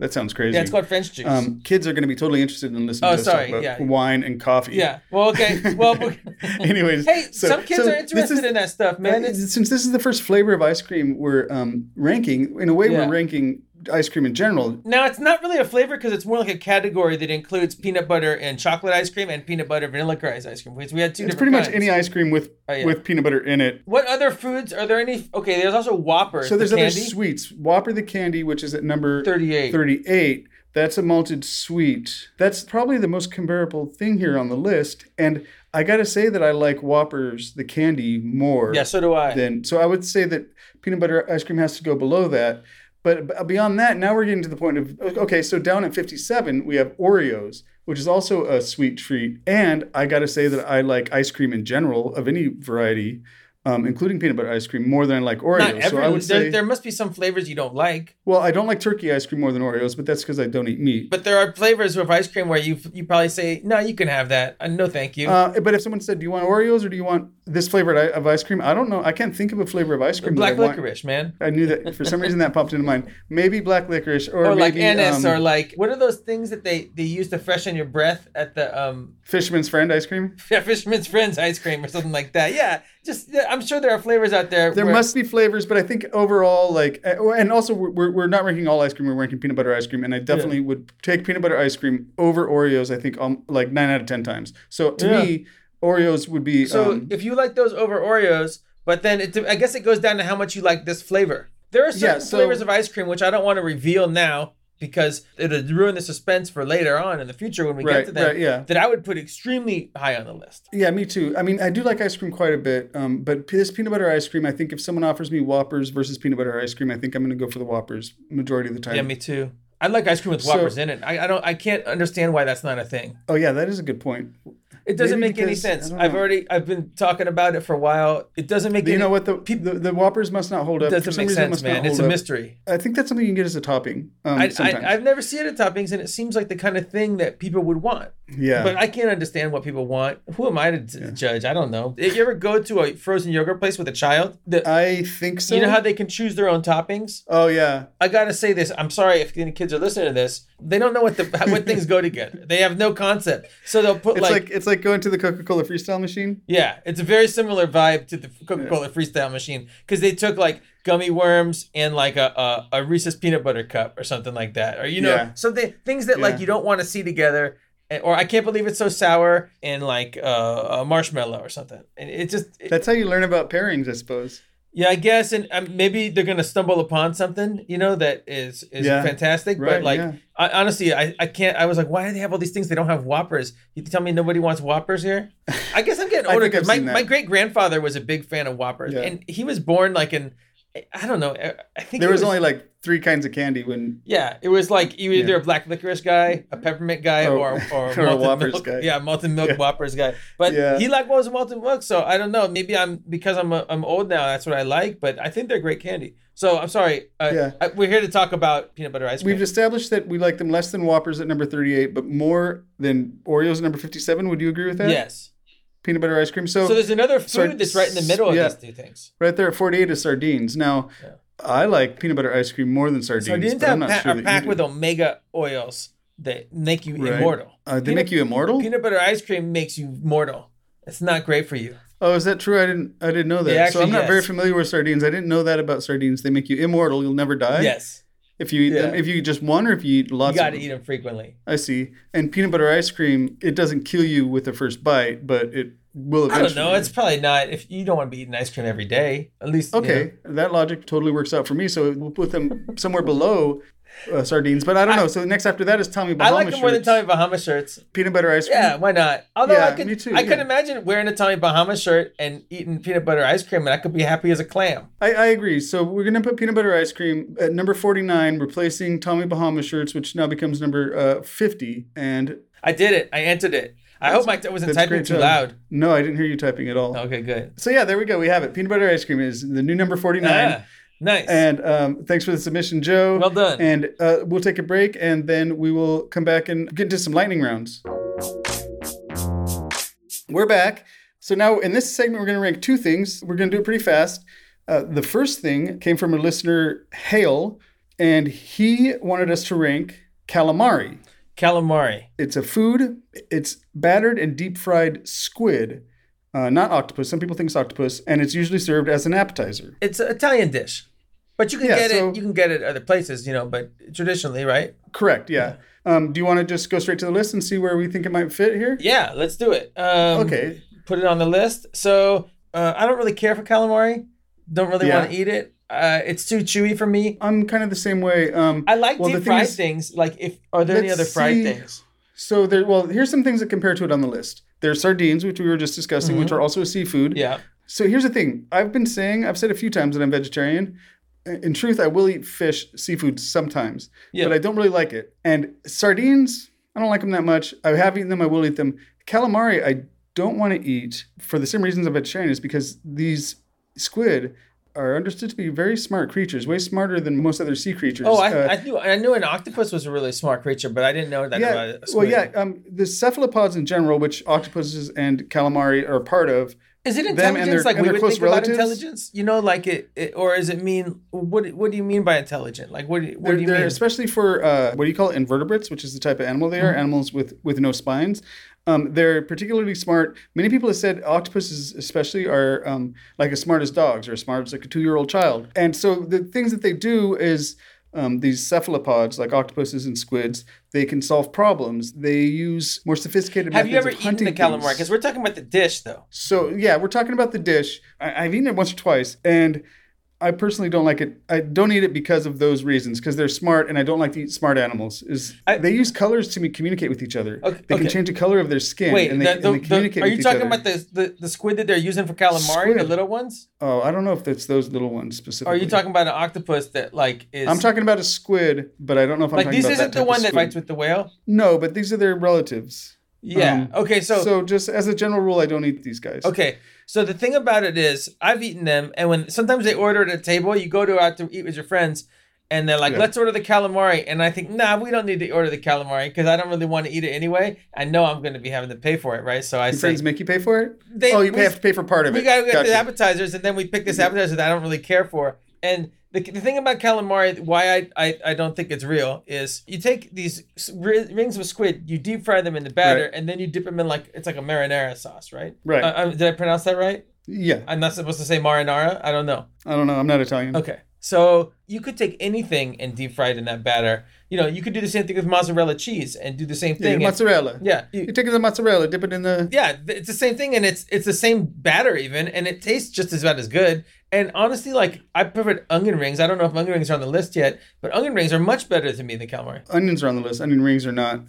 [SPEAKER 2] That sounds crazy.
[SPEAKER 1] Yeah, it's called French juice.
[SPEAKER 2] um, kids are going to be totally interested in listening
[SPEAKER 1] Oh,
[SPEAKER 2] to
[SPEAKER 1] sorry,
[SPEAKER 2] talk about
[SPEAKER 1] yeah.
[SPEAKER 2] wine and coffee.
[SPEAKER 1] yeah. Well, okay. Well, <laughs>
[SPEAKER 2] Anyways,
[SPEAKER 1] hey,
[SPEAKER 2] so-
[SPEAKER 1] some kids
[SPEAKER 2] so
[SPEAKER 1] are interested
[SPEAKER 2] is-
[SPEAKER 1] in that stuff, man.
[SPEAKER 2] Since this is the first flavor of ice cream we're um, ranking, in a way
[SPEAKER 1] Yeah.
[SPEAKER 2] we're ranking ice cream in general.
[SPEAKER 1] now it's not really a flavor because it's more like a category that includes peanut butter and chocolate ice cream and peanut butter vanilla ice ice cream. Because we had two
[SPEAKER 2] It's pretty much any ice cream with
[SPEAKER 1] Oh, yeah.
[SPEAKER 2] with peanut butter in it.
[SPEAKER 1] What other foods are there? Any? Okay, there's also Whoppers.
[SPEAKER 2] So there's
[SPEAKER 1] the
[SPEAKER 2] other sweets. Whopper the candy, which is at number
[SPEAKER 1] 38.
[SPEAKER 2] 38. That's a malted sweet. That's probably the most comparable thing here on the list. And I got to say that I like Whoppers the candy more
[SPEAKER 1] Yeah, so do I.
[SPEAKER 2] than. So I would say that peanut butter ice cream has to go below that. But beyond that, now we're getting to the point of okay, so down at 57, we have Oreos, which is also a sweet treat. And I got to say that I like ice cream in general of any variety, um, including peanut butter ice cream, more than I like Oreos.
[SPEAKER 1] Every,
[SPEAKER 2] so I would
[SPEAKER 1] there,
[SPEAKER 2] say,
[SPEAKER 1] there must be some flavors you don't like,
[SPEAKER 2] well, I don't like turkey ice cream more than Oreos, but that's because I don't eat meat.
[SPEAKER 1] but there are flavors of ice cream where you you probably say, no, you can have that. Uh, no, thank you.
[SPEAKER 2] Uh, but if someone said, "Do you want Oreos or do you want this flavor of ice cream?" I don't know. I can't think of a flavor of ice cream.
[SPEAKER 1] Black
[SPEAKER 2] that I want.
[SPEAKER 1] licorice, man.
[SPEAKER 2] I knew that for some reason that popped into mind. Maybe black licorice or,
[SPEAKER 1] Or like
[SPEAKER 2] maybe,
[SPEAKER 1] anise,
[SPEAKER 2] um,
[SPEAKER 1] or like what are those things that they they use to freshen your breath at the um
[SPEAKER 2] Fisherman's Friend ice cream.
[SPEAKER 1] yeah, <laughs> Fisherman's Friends ice cream or something like that? Yeah, just I'm sure there are flavors out there.
[SPEAKER 2] There
[SPEAKER 1] where-
[SPEAKER 2] must be flavors, but I think overall, like, uh, and also we're, we're- not ranking all ice cream. We're ranking peanut butter ice cream, and I definitely would take peanut butter ice cream over Oreos. I think um, like nine out of ten times. So to
[SPEAKER 1] Yeah.
[SPEAKER 2] me, Oreos would be.
[SPEAKER 1] So
[SPEAKER 2] um,
[SPEAKER 1] if you like those over Oreos, but then it, I guess it goes down to how much you like this flavor. There are certain
[SPEAKER 2] Yeah, so-
[SPEAKER 1] flavors of ice cream which I don't want to reveal now because it'll ruin the suspense for later on in the future when we
[SPEAKER 2] Right,
[SPEAKER 1] get to them.
[SPEAKER 2] right, yeah.
[SPEAKER 1] That I would put extremely high on the list.
[SPEAKER 2] Yeah, me too. I mean, I do like ice cream quite a bit, um, but this peanut butter ice cream, I think if someone offers me Whoppers versus peanut butter ice cream, I think I'm going to go for the Whoppers majority of the time.
[SPEAKER 1] Yeah, me too. I like ice cream with
[SPEAKER 2] So-
[SPEAKER 1] whoppers in it. I, I don't. I can't understand why that's not a thing.
[SPEAKER 2] oh yeah, that is a good point.
[SPEAKER 1] It doesn't
[SPEAKER 2] Maybe
[SPEAKER 1] make any sense. I've already. I've been talking about it for a while. It doesn't make
[SPEAKER 2] you
[SPEAKER 1] any.
[SPEAKER 2] know what? The, the the Whoppers must not hold up.
[SPEAKER 1] It doesn't make
[SPEAKER 2] reason, it
[SPEAKER 1] sense,
[SPEAKER 2] must not
[SPEAKER 1] man. It's a
[SPEAKER 2] up.
[SPEAKER 1] mystery.
[SPEAKER 2] I think that's something you can get as a topping. Um,
[SPEAKER 1] I, I, I've never seen it at toppings, and it seems like the kind of thing that people would want.
[SPEAKER 2] yeah.
[SPEAKER 1] But I can't understand what people want. Who am I to t- judge? I don't know. If you ever go to a frozen yogurt place with a child, the,
[SPEAKER 2] I think so.
[SPEAKER 1] you know how they can choose their own toppings.
[SPEAKER 2] Oh yeah.
[SPEAKER 1] I gotta say this. I'm sorry if any kids are listening to this. They don't know what the what things go together. They have no concept. So they'll put
[SPEAKER 2] It's
[SPEAKER 1] like,
[SPEAKER 2] like, it's like going to the Coca Cola freestyle machine.
[SPEAKER 1] yeah, it's a very similar vibe to the Coca Cola Freestyle machine because they took like gummy worms and like a, a a Reese's peanut butter cup or something like that, or you know
[SPEAKER 2] Yeah.
[SPEAKER 1] something things that like you don't want to see together. Or I can't believe it's so sour and like uh, a marshmallow or something. And it just it-
[SPEAKER 2] That's how you learn about pairings, I suppose.
[SPEAKER 1] Yeah, I guess, and um, maybe they're gonna stumble upon something you know that is is
[SPEAKER 2] Yeah.
[SPEAKER 1] fantastic.
[SPEAKER 2] Right,
[SPEAKER 1] but like
[SPEAKER 2] yeah.
[SPEAKER 1] I, honestly, I, I can't. I was like, why do they have all these things? They don't have Whoppers. You tell me nobody wants Whoppers here? <laughs> I guess I'm getting older because my, my great grandfather was a big fan of Whoppers,
[SPEAKER 2] Yeah.
[SPEAKER 1] and he was born like in I don't know. I think
[SPEAKER 2] There
[SPEAKER 1] it
[SPEAKER 2] was only like three kinds of candy when.
[SPEAKER 1] yeah, it was like you were either
[SPEAKER 2] Yeah.
[SPEAKER 1] a black licorice guy, a peppermint guy,
[SPEAKER 2] Oh,
[SPEAKER 1] or <laughs> or,
[SPEAKER 2] or a Whoppers
[SPEAKER 1] milk.
[SPEAKER 2] guy.
[SPEAKER 1] Yeah, malted milk
[SPEAKER 2] Yeah.
[SPEAKER 1] Whoppers guy. But
[SPEAKER 2] Yeah.
[SPEAKER 1] he liked what was malted milk, so I don't know. Maybe I'm because I'm a, I'm old now. That's what I like. But I think they're great candy. So I'm sorry. Uh,
[SPEAKER 2] Yeah.
[SPEAKER 1] I, we're here to talk about peanut butter ice cream.
[SPEAKER 2] We've established that we like them less than Whoppers at number 38, but more than Oreos at number 57. Would you agree with that?
[SPEAKER 1] yes.
[SPEAKER 2] Peanut butter ice cream. So,
[SPEAKER 1] So there's another food
[SPEAKER 2] Sard-
[SPEAKER 1] that's right in the middle of
[SPEAKER 2] yeah.
[SPEAKER 1] these two things.
[SPEAKER 2] right there at 48 is sardines. Now,
[SPEAKER 1] Yeah.
[SPEAKER 2] I like peanut butter ice cream more than sardines.
[SPEAKER 1] Sardines have pa-
[SPEAKER 2] sure
[SPEAKER 1] are packed with omega oils that make you
[SPEAKER 2] Right.
[SPEAKER 1] immortal.
[SPEAKER 2] Uh, they
[SPEAKER 1] Peanut-
[SPEAKER 2] make you immortal.
[SPEAKER 1] Peanut butter ice cream makes you mortal. It's not great for you.
[SPEAKER 2] Oh, is that true? I didn't. I didn't know that.
[SPEAKER 1] They
[SPEAKER 2] so I'm not very familiar with sardines. I didn't know that about sardines. They make you immortal. You'll never die.
[SPEAKER 1] yes,
[SPEAKER 2] If you eat them, if you eat just one, or if you eat lots.
[SPEAKER 1] you got to eat them frequently.
[SPEAKER 2] I see. And peanut butter ice cream, it doesn't kill you with the first bite, but it will eventually.
[SPEAKER 1] I don't know. It's probably not. If you don't want to be eating ice cream every day, at least you
[SPEAKER 2] okay. That logic totally works out for me. So we'll put them somewhere below uh, sardines. But I don't know. So next after that is Tommy. Bahama
[SPEAKER 1] I like them more than
[SPEAKER 2] shirts.
[SPEAKER 1] Tommy Bahama shirts.
[SPEAKER 2] peanut butter ice cream.
[SPEAKER 1] Yeah, why not? Although I could,
[SPEAKER 2] me too,
[SPEAKER 1] I could imagine wearing a Tommy Bahama shirt and eating peanut butter ice cream, and I could be happy as a clam.
[SPEAKER 2] I, I agree. So we're gonna put peanut butter ice cream at number forty nine, replacing Tommy Bahama shirts, which now becomes number uh, fifty. And
[SPEAKER 1] I did it. I entered it. I hope I wasn't
[SPEAKER 2] that's
[SPEAKER 1] typing
[SPEAKER 2] great
[SPEAKER 1] too
[SPEAKER 2] job.
[SPEAKER 1] loud.
[SPEAKER 2] No, I didn't hear you typing at all.
[SPEAKER 1] Okay, good.
[SPEAKER 2] So yeah, there we go. We have it. Peanut butter ice cream is the new number forty nine.
[SPEAKER 1] Ah, nice.
[SPEAKER 2] And um, thanks for the submission, Joe.
[SPEAKER 1] Well done.
[SPEAKER 2] And uh, we'll take a break, and then we will come back and get into some lightning rounds. We're back. So now in this segment, we're going to rank two things. We're going to do it pretty fast. Uh, the first thing came from a listener, Hale, and he wanted us to rank calamari.
[SPEAKER 1] Calamari.
[SPEAKER 2] It's a food. It's battered and deep fried squid, uh, not octopus. Some people think it's octopus, and it's usually served as an appetizer.
[SPEAKER 1] It's an Italian dish, but you can
[SPEAKER 2] Yeah,
[SPEAKER 1] get
[SPEAKER 2] so-
[SPEAKER 1] it. You can get it other places, you know. But traditionally, right?
[SPEAKER 2] Correct. Yeah. Um, do you want to just go straight to the list and see where we think it might fit here?
[SPEAKER 1] Yeah, let's do it. Um,
[SPEAKER 2] Okay.
[SPEAKER 1] Put it on the list. So uh, I don't really care for calamari. Don't really
[SPEAKER 2] Yeah.
[SPEAKER 1] want to eat it. Uh, it's too chewy for me.
[SPEAKER 2] I'm kind of the same way. Um,
[SPEAKER 1] I like
[SPEAKER 2] well, the
[SPEAKER 1] deep
[SPEAKER 2] thing
[SPEAKER 1] fried
[SPEAKER 2] is-
[SPEAKER 1] things. Like, if are there any other fried
[SPEAKER 2] see.
[SPEAKER 1] things?
[SPEAKER 2] so there. Well, here's some things that compare to it on the list. There's sardines, which we were just discussing, which are also a seafood.
[SPEAKER 1] Mm-hmm. Yeah.
[SPEAKER 2] So here's the thing. I've been saying, I've said a few times that I'm vegetarian. In truth, I will eat fish, seafood sometimes,
[SPEAKER 1] Yeah.
[SPEAKER 2] but I don't really like it. And sardines, I don't like them that much. I have eaten them. I will eat them. Calamari, I don't want to eat for the same reasons I'm vegetarian. Is because these squid are understood to be very smart creatures, way smarter than most other sea creatures.
[SPEAKER 1] Oh, I,
[SPEAKER 2] Uh,
[SPEAKER 1] I knew I knew an octopus was a really smart creature, but I didn't know that about
[SPEAKER 2] yeah.
[SPEAKER 1] a
[SPEAKER 2] Well, yeah. Um, the cephalopods in general, which octopuses and calamari are part of,
[SPEAKER 1] Is it intelligence
[SPEAKER 2] their-
[SPEAKER 1] like we would
[SPEAKER 2] close
[SPEAKER 1] think about
[SPEAKER 2] relatives?
[SPEAKER 1] intelligence? You know, like it, it, or is it mean what? What do you mean by intelligent? Like what? What
[SPEAKER 2] They're,
[SPEAKER 1] do you mean?
[SPEAKER 2] especially for uh, what do you call it, invertebrates, which is the type of animal they
[SPEAKER 1] Mm-hmm.
[SPEAKER 2] are, animals with with no spines. Um, they're particularly smart. Many people have said octopuses, especially, are um, like as smart as dogs or as smart as like a two year old child. And so the things that they do is um, these cephalopods, like octopuses and squids, they can solve problems. They use more sophisticated methods.
[SPEAKER 1] Have you ever eaten the calamari? Because we're talking about the dish, though.
[SPEAKER 2] So yeah, we're talking about the dish. I, I've eaten it once or twice, and I personally don't like it. I don't eat it because of those reasons, because they're smart, and I don't like to eat smart animals. Is
[SPEAKER 1] I-
[SPEAKER 2] they use colors to communicate with each other?
[SPEAKER 1] Okay,
[SPEAKER 2] they can
[SPEAKER 1] okay.
[SPEAKER 2] change the color of their skin,
[SPEAKER 1] Wait,
[SPEAKER 2] and they,
[SPEAKER 1] the-
[SPEAKER 2] and they
[SPEAKER 1] the-
[SPEAKER 2] communicate
[SPEAKER 1] are you talking about the, the the squid that they're using for calamari, the little ones?
[SPEAKER 2] Oh, I don't know if that's those little ones specifically.
[SPEAKER 1] are you talking about an octopus that like is?
[SPEAKER 2] I'm talking about a squid, but I don't know if I'm talking about that.
[SPEAKER 1] like
[SPEAKER 2] this isn't the
[SPEAKER 1] one that fights with the whale.
[SPEAKER 2] No, but these are their relatives.
[SPEAKER 1] Yeah.
[SPEAKER 2] Um,
[SPEAKER 1] okay. So,
[SPEAKER 2] So just as a general rule, I don't eat these guys.
[SPEAKER 1] okay. So the thing about it is, I've eaten them, and when sometimes they order at a table, you go to out to eat with your friends, and they're like,
[SPEAKER 2] Yeah.
[SPEAKER 1] "Let's order the calamari," and I think, "Nah, we don't need to order the calamari because I don't really want to eat it anyway. I know I'm going to be having to pay for it, right?" So I
[SPEAKER 2] Your
[SPEAKER 1] say,
[SPEAKER 2] friends make you pay for it?
[SPEAKER 1] They-
[SPEAKER 2] oh, you
[SPEAKER 1] we-
[SPEAKER 2] have to pay for part of
[SPEAKER 1] we
[SPEAKER 2] it.
[SPEAKER 1] We gotta get
[SPEAKER 2] Gotcha.
[SPEAKER 1] the appetizers and then we pick this appetizer that I don't really care for. And the, the thing about calamari, why I, I, I don't think it's real, is you take these rings of squid, you deep fry them in the batter,
[SPEAKER 2] Right.
[SPEAKER 1] and then you dip them in like it's like a marinara sauce, right?
[SPEAKER 2] Right.
[SPEAKER 1] Uh, uh, did I pronounce that right?
[SPEAKER 2] Yeah,
[SPEAKER 1] I'm not supposed to say marinara. I don't know.
[SPEAKER 2] I don't know. I'm not Italian.
[SPEAKER 1] Okay. So you could take anything and deep fry it in that batter. You know, you could do the same thing with mozzarella cheese and do the same
[SPEAKER 2] Yeah,
[SPEAKER 1] thing. and-
[SPEAKER 2] mozzarella.
[SPEAKER 1] yeah. you-
[SPEAKER 2] You take the mozzarella, dip it in the.
[SPEAKER 1] yeah, th- it's the same thing, and it's it's the same batter even, and it tastes just as bad as good. And honestly, like I preferred onion rings. I don't know if onion rings are on the list yet, but onion rings are much better to me than calamari.
[SPEAKER 2] Onions are on the list. Onion rings are not.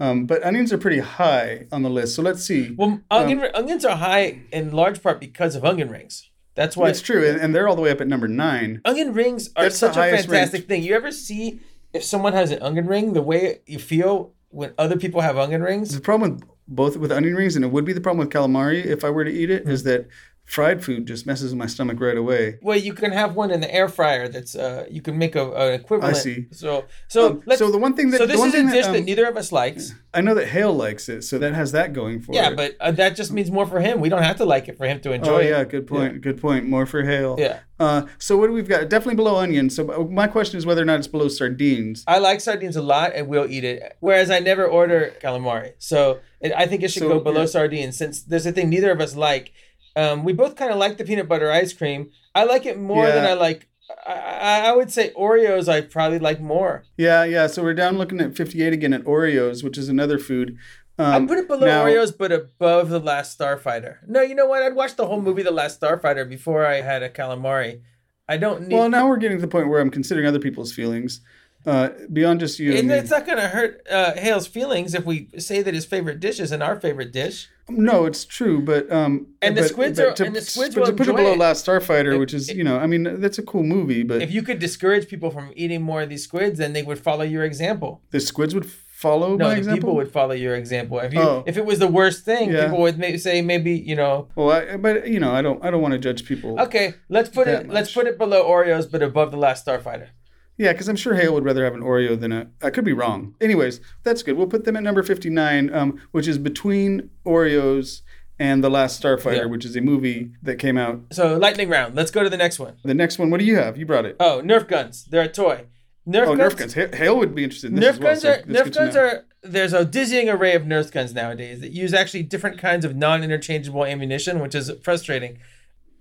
[SPEAKER 2] Um, but onions are pretty high on the list. So let's see.
[SPEAKER 1] Well, onion onions are high in large part because of onion rings. That's why
[SPEAKER 2] It's true, and, and they're all the way up at number nine.
[SPEAKER 1] onion rings are
[SPEAKER 2] That's
[SPEAKER 1] such a fantastic thing. You ever see if someone has an onion ring, the way you feel when other people have onion rings?
[SPEAKER 2] The problem with both with onion rings, and it would be the problem with calamari if I were to eat it, is
[SPEAKER 1] Hmm.
[SPEAKER 2] that fried food just messes with my stomach right away.
[SPEAKER 1] Well, you can have one in the air fryer. That's uh, you can make a, an equivalent.
[SPEAKER 2] see.
[SPEAKER 1] So so
[SPEAKER 2] Um,
[SPEAKER 1] let's.
[SPEAKER 2] so the one thing that
[SPEAKER 1] so
[SPEAKER 2] the
[SPEAKER 1] this
[SPEAKER 2] one
[SPEAKER 1] is a dish
[SPEAKER 2] that,
[SPEAKER 1] that
[SPEAKER 2] um,
[SPEAKER 1] neither of us likes.
[SPEAKER 2] I know that Hale likes it, so that has that going for
[SPEAKER 1] Yeah,
[SPEAKER 2] it.
[SPEAKER 1] but uh, that just means more for him. We don't have to like it for him to enjoy
[SPEAKER 2] Oh
[SPEAKER 1] it.
[SPEAKER 2] yeah, good point. Good point. More for Hale.
[SPEAKER 1] Yeah.
[SPEAKER 2] Uh, so what do we've got? Definitely below onions. So uh, my question is whether or not it's below sardines.
[SPEAKER 1] I like sardines a lot and we'll eat it. Whereas I never order calamari. So it, I think it should
[SPEAKER 2] So,
[SPEAKER 1] go below
[SPEAKER 2] yeah.
[SPEAKER 1] sardines since there's a thing neither of us like. Um, we both kind of like the peanut butter ice cream. I like it more than I like. I, I, would say Oreos. I probably like more.
[SPEAKER 2] Yeah, yeah. So we're down looking at 58 again at Oreos, which is another food. Um,
[SPEAKER 1] I put it below
[SPEAKER 2] now-
[SPEAKER 1] Oreos, but above the Last Starfighter. No, you know what? I'd watch the whole movie, The Last Starfighter, before I had a calamari. I don't need.
[SPEAKER 2] Well, now we're getting to the point where I'm considering other people's feelings uh, beyond just you.
[SPEAKER 1] and
[SPEAKER 2] and me.
[SPEAKER 1] it's not going to hurt uh, Hale's feelings if we say that his favorite dish isn't our favorite dish.
[SPEAKER 2] No, it's true, but um,
[SPEAKER 1] And the
[SPEAKER 2] but-
[SPEAKER 1] squids
[SPEAKER 2] but
[SPEAKER 1] are-
[SPEAKER 2] to,
[SPEAKER 1] and the squids
[SPEAKER 2] but
[SPEAKER 1] will
[SPEAKER 2] to put it below
[SPEAKER 1] it.
[SPEAKER 2] Last Starfighter,
[SPEAKER 1] If-
[SPEAKER 2] which is you know, I mean, that's a cool movie, but
[SPEAKER 1] If you could discourage people from eating more of these squids, then they would follow your example.
[SPEAKER 2] the squids would follow
[SPEAKER 1] No, the
[SPEAKER 2] example.
[SPEAKER 1] people would follow your example. If you,
[SPEAKER 2] Oh.
[SPEAKER 1] if it was the worst thing,
[SPEAKER 2] Yeah.
[SPEAKER 1] people would maybe say maybe you know.
[SPEAKER 2] Well, I, but you know, I don't, I don't want to judge people.
[SPEAKER 1] Okay, let's put it. Let's put it below Oreos, but above the Last Starfighter.
[SPEAKER 2] Yeah, because I'm sure Hale would rather have an Oreo than a. I could be wrong. Anyways, that's good. We'll put them at number 59, um, which is between Oreos and The Last Starfighter,
[SPEAKER 1] Yeah.
[SPEAKER 2] which is a movie that came out.
[SPEAKER 1] So lightning round. Let's go to the next one.
[SPEAKER 2] The next one, what do you have? You brought it.
[SPEAKER 1] Oh, Nerf guns. They're a toy. Nerf
[SPEAKER 2] oh,
[SPEAKER 1] guns.
[SPEAKER 2] Nerf guns. Ha- Hale would be interested in this
[SPEAKER 1] Nerf
[SPEAKER 2] as well.
[SPEAKER 1] guns
[SPEAKER 2] so
[SPEAKER 1] are Nerf guns are there's a dizzying array of Nerf guns nowadays that use actually different kinds of non-interchangeable ammunition, which is frustrating.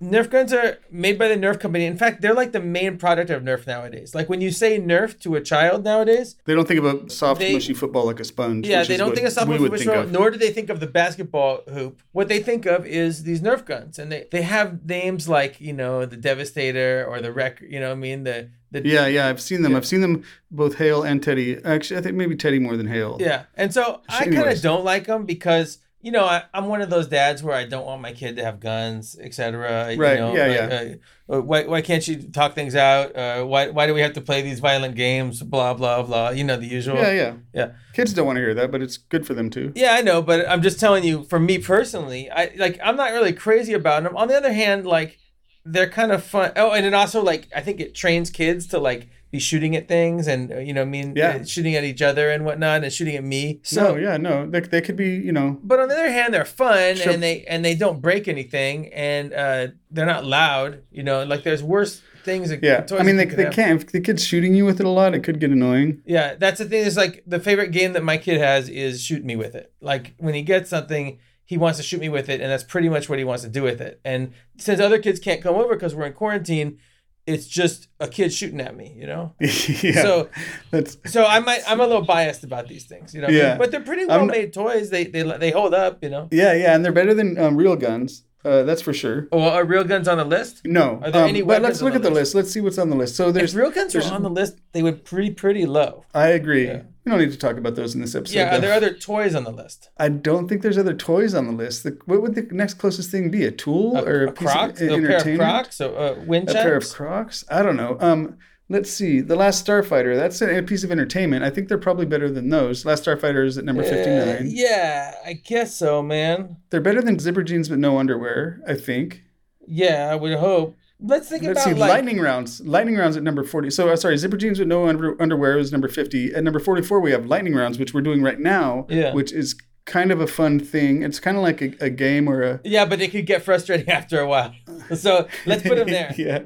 [SPEAKER 1] Nerf guns are made by the Nerf company. In fact, they're like the main product of Nerf nowadays. Like when you say Nerf to a child nowadays,
[SPEAKER 2] They don't think of a soft,
[SPEAKER 1] They-
[SPEAKER 2] mushy football like a sponge.
[SPEAKER 1] yeah, they don't think of
[SPEAKER 2] we would
[SPEAKER 1] football, nor do they think of the basketball hoop. What they think of is these Nerf guns, and they, they have names like you know the Devastator or the Wreck. You know, what I mean the the
[SPEAKER 2] Yeah, yeah, I've seen them.
[SPEAKER 1] Yeah.
[SPEAKER 2] I've seen them both Hale and Teddy. Actually, I think maybe Teddy more than Hale.
[SPEAKER 1] Yeah, and so I kind of don't like them because you know, I, I'm one of those dads where I don't want my kid to have guns, etc. You
[SPEAKER 2] Right,
[SPEAKER 1] know,
[SPEAKER 2] yeah,
[SPEAKER 1] like,
[SPEAKER 2] yeah.
[SPEAKER 1] Uh, uh, why, why can't you talk things out? Uh, why, why do we have to play these violent games? Blah blah blah. You know the usual.
[SPEAKER 2] Yeah, yeah.
[SPEAKER 1] Yeah.
[SPEAKER 2] Kids don't want to hear that, but it's good for them too.
[SPEAKER 1] Yeah, I know, but I'm just telling you. For me personally, I like. I'm not really crazy about them. On the other hand, like they're kind of fun. Oh, and it also like I think it trains kids to like be shooting at things and uh, you know, I mean,
[SPEAKER 2] Yeah.
[SPEAKER 1] uh, shooting at each other and whatnot, and shooting at me. So,
[SPEAKER 2] no, yeah, no. They, they could be, you know,
[SPEAKER 1] but on the other hand, they're fun
[SPEAKER 2] Sure.
[SPEAKER 1] and they and they don't break anything and uh, they're not loud. You know, like there's worse things. that-
[SPEAKER 2] yeah.
[SPEAKER 1] toys
[SPEAKER 2] I mean, they, they
[SPEAKER 1] have.
[SPEAKER 2] can't. If the kid's shooting you with it a lot, it could get annoying.
[SPEAKER 1] Yeah, that's the thing. Is like the favorite game that my kid has is shoot me with it. Like when he gets something, he wants to shoot me with it, and that's pretty much what he wants to do with it. And since other kids can't come over because we're in quarantine, it's just a kid shooting at me. You know. <laughs>
[SPEAKER 2] yeah.
[SPEAKER 1] So
[SPEAKER 2] that's
[SPEAKER 1] so I might I'm a little biased about these things. You know. what I mean?
[SPEAKER 2] Yeah.
[SPEAKER 1] But they're pretty well
[SPEAKER 2] not-
[SPEAKER 1] made toys. They they they hold up. You know.
[SPEAKER 2] yeah, yeah, and they're better than um, real guns. Uh, that's for sure.
[SPEAKER 1] Well, are real guns on the list?
[SPEAKER 2] No.
[SPEAKER 1] Are there
[SPEAKER 2] um,
[SPEAKER 1] any
[SPEAKER 2] but
[SPEAKER 1] weapons
[SPEAKER 2] let's look at the
[SPEAKER 1] list?
[SPEAKER 2] list. Let's see what's on the list. So there's
[SPEAKER 1] If real guns were on the list, they would pretty pretty low.
[SPEAKER 2] I agree.
[SPEAKER 1] Yeah.
[SPEAKER 2] We don't need to talk about those in this episode.
[SPEAKER 1] Yeah. Are
[SPEAKER 2] though.
[SPEAKER 1] there other toys on the list?
[SPEAKER 2] I don't think there's other toys on the list. The, what would the next closest thing be? A tool
[SPEAKER 1] A,
[SPEAKER 2] or a,
[SPEAKER 1] a
[SPEAKER 2] piece
[SPEAKER 1] Crocs?
[SPEAKER 2] of
[SPEAKER 1] A pair of? Crocs? A, uh, wind
[SPEAKER 2] A pair of? Crocs? I don't know. Um, let's see. The Last Starfighter. That's a, piece of entertainment. I think they're probably better than those. Last Starfighter is at number
[SPEAKER 1] Uh,
[SPEAKER 2] 59.
[SPEAKER 1] yeah, I guess so, man.
[SPEAKER 2] They're better than zipper jeans but no underwear, I think.
[SPEAKER 1] Yeah, I would hope. Let's think
[SPEAKER 2] Let's
[SPEAKER 1] about
[SPEAKER 2] see.
[SPEAKER 1] like
[SPEAKER 2] lightning rounds. Lightning rounds at number 40. So, uh, sorry, zipper jeans with no under, underwear is number 50. At number 44, we have lightning rounds, which we're doing right now,
[SPEAKER 1] Yeah.
[SPEAKER 2] which is kind of a fun thing. It's kind of like a, a game or a.
[SPEAKER 1] yeah, but it could get frustrating <laughs> after a while. So let's put them there. <laughs>
[SPEAKER 2] yeah.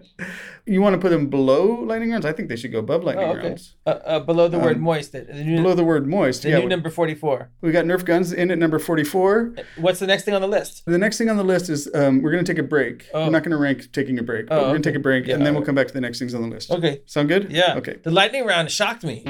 [SPEAKER 2] You want to put them below lightning rounds? I think they should go above lightning
[SPEAKER 1] Oh, okay.
[SPEAKER 2] rounds.
[SPEAKER 1] Uh, uh, below the word
[SPEAKER 2] Um,
[SPEAKER 1] moist, the new,
[SPEAKER 2] Below the word moist.
[SPEAKER 1] the
[SPEAKER 2] yeah.
[SPEAKER 1] new number forty-four.
[SPEAKER 2] we got Nerf guns in at number 44.
[SPEAKER 1] What's the next thing on the list?
[SPEAKER 2] The next thing on the list is um, we're going to take a break.
[SPEAKER 1] Oh.
[SPEAKER 2] We're not going to rank taking a break, but
[SPEAKER 1] Oh,
[SPEAKER 2] we're going to
[SPEAKER 1] okay.
[SPEAKER 2] take a break
[SPEAKER 1] Yeah,
[SPEAKER 2] and then we'll come back to the next things on the list.
[SPEAKER 1] Okay.
[SPEAKER 2] Sound good?
[SPEAKER 1] Yeah.
[SPEAKER 2] Okay.
[SPEAKER 1] The lightning round shocked me.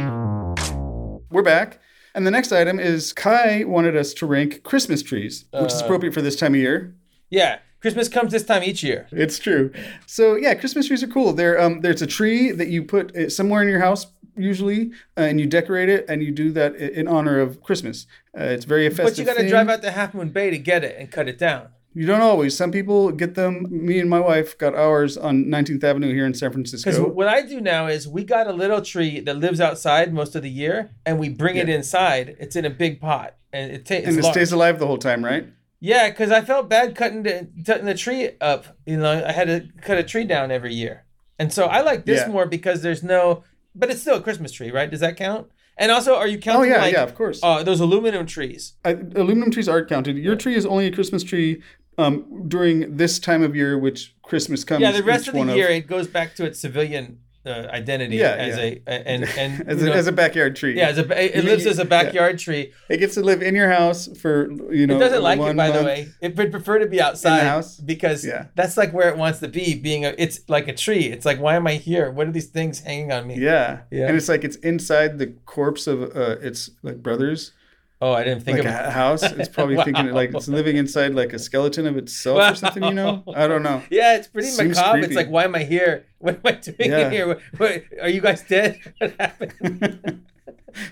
[SPEAKER 2] We're back. And the next item is Kai wanted us to rank Christmas trees, which is
[SPEAKER 1] Uh.
[SPEAKER 2] appropriate for this time of year.
[SPEAKER 1] Yeah, Christmas comes this time each year.
[SPEAKER 2] It's true. So yeah, Christmas trees are cool. They're um, there's a tree that you put somewhere in your house usually, uh, and you decorate it, and you do that in honor of Christmas. Uh, it's very festive.
[SPEAKER 1] But you got to drive out to Half Moon Bay to get it and cut it down.
[SPEAKER 2] You don't always. Some people get them. Me and my wife got ours on 19th Avenue here in San Francisco.
[SPEAKER 1] Because what I do now is we got a little tree that lives outside most of the year, and we bring it inside. It's in a big pot, and it
[SPEAKER 2] and it stays alive the whole time, right?
[SPEAKER 1] Yeah, because I felt bad cutting the, cutting the tree up. You know, I had to cut a tree down every year, and so I like this
[SPEAKER 2] Yeah.
[SPEAKER 1] more because there's no, but it's still a Christmas tree, right? Does that count? And also, are you counting?
[SPEAKER 2] Oh
[SPEAKER 1] counting?
[SPEAKER 2] yeah,
[SPEAKER 1] like,
[SPEAKER 2] yeah, of course.
[SPEAKER 1] Uh, those aluminum trees.
[SPEAKER 2] I, aluminum trees are counted. Your tree is only a Christmas tree um, during this time of year, which Christmas comes.
[SPEAKER 1] Yeah, the rest of the year it goes back to its civilian uh, identity
[SPEAKER 2] Yeah,
[SPEAKER 1] as
[SPEAKER 2] yeah.
[SPEAKER 1] a and <laughs> and
[SPEAKER 2] as, a,
[SPEAKER 1] know,
[SPEAKER 2] as a backyard tree.
[SPEAKER 1] yeah, as a, it lives as a
[SPEAKER 2] yeah.
[SPEAKER 1] backyard tree.
[SPEAKER 2] It gets to live in your house for you know.
[SPEAKER 1] It doesn't like it, by the way. It would prefer to be outside
[SPEAKER 2] house?
[SPEAKER 1] because
[SPEAKER 2] Yeah.
[SPEAKER 1] that's like where it wants to be. Being a, it's like a tree. It's like, why am I here? What are these things hanging on me?
[SPEAKER 2] Yeah.
[SPEAKER 1] Yeah.
[SPEAKER 2] and it's like it's inside the corpse of uh, its like brothers,
[SPEAKER 1] Oh, I didn't think
[SPEAKER 2] like
[SPEAKER 1] of
[SPEAKER 2] a house. It's probably <laughs> thinking like it's living inside like a skeleton of itself or something. You know, I don't know. <laughs>
[SPEAKER 1] Yeah, it's pretty
[SPEAKER 2] Seems
[SPEAKER 1] macabre. It's like, why am I here? <laughs> What am I doing
[SPEAKER 2] Yeah.
[SPEAKER 1] here? What, what, are you guys dead? What happened?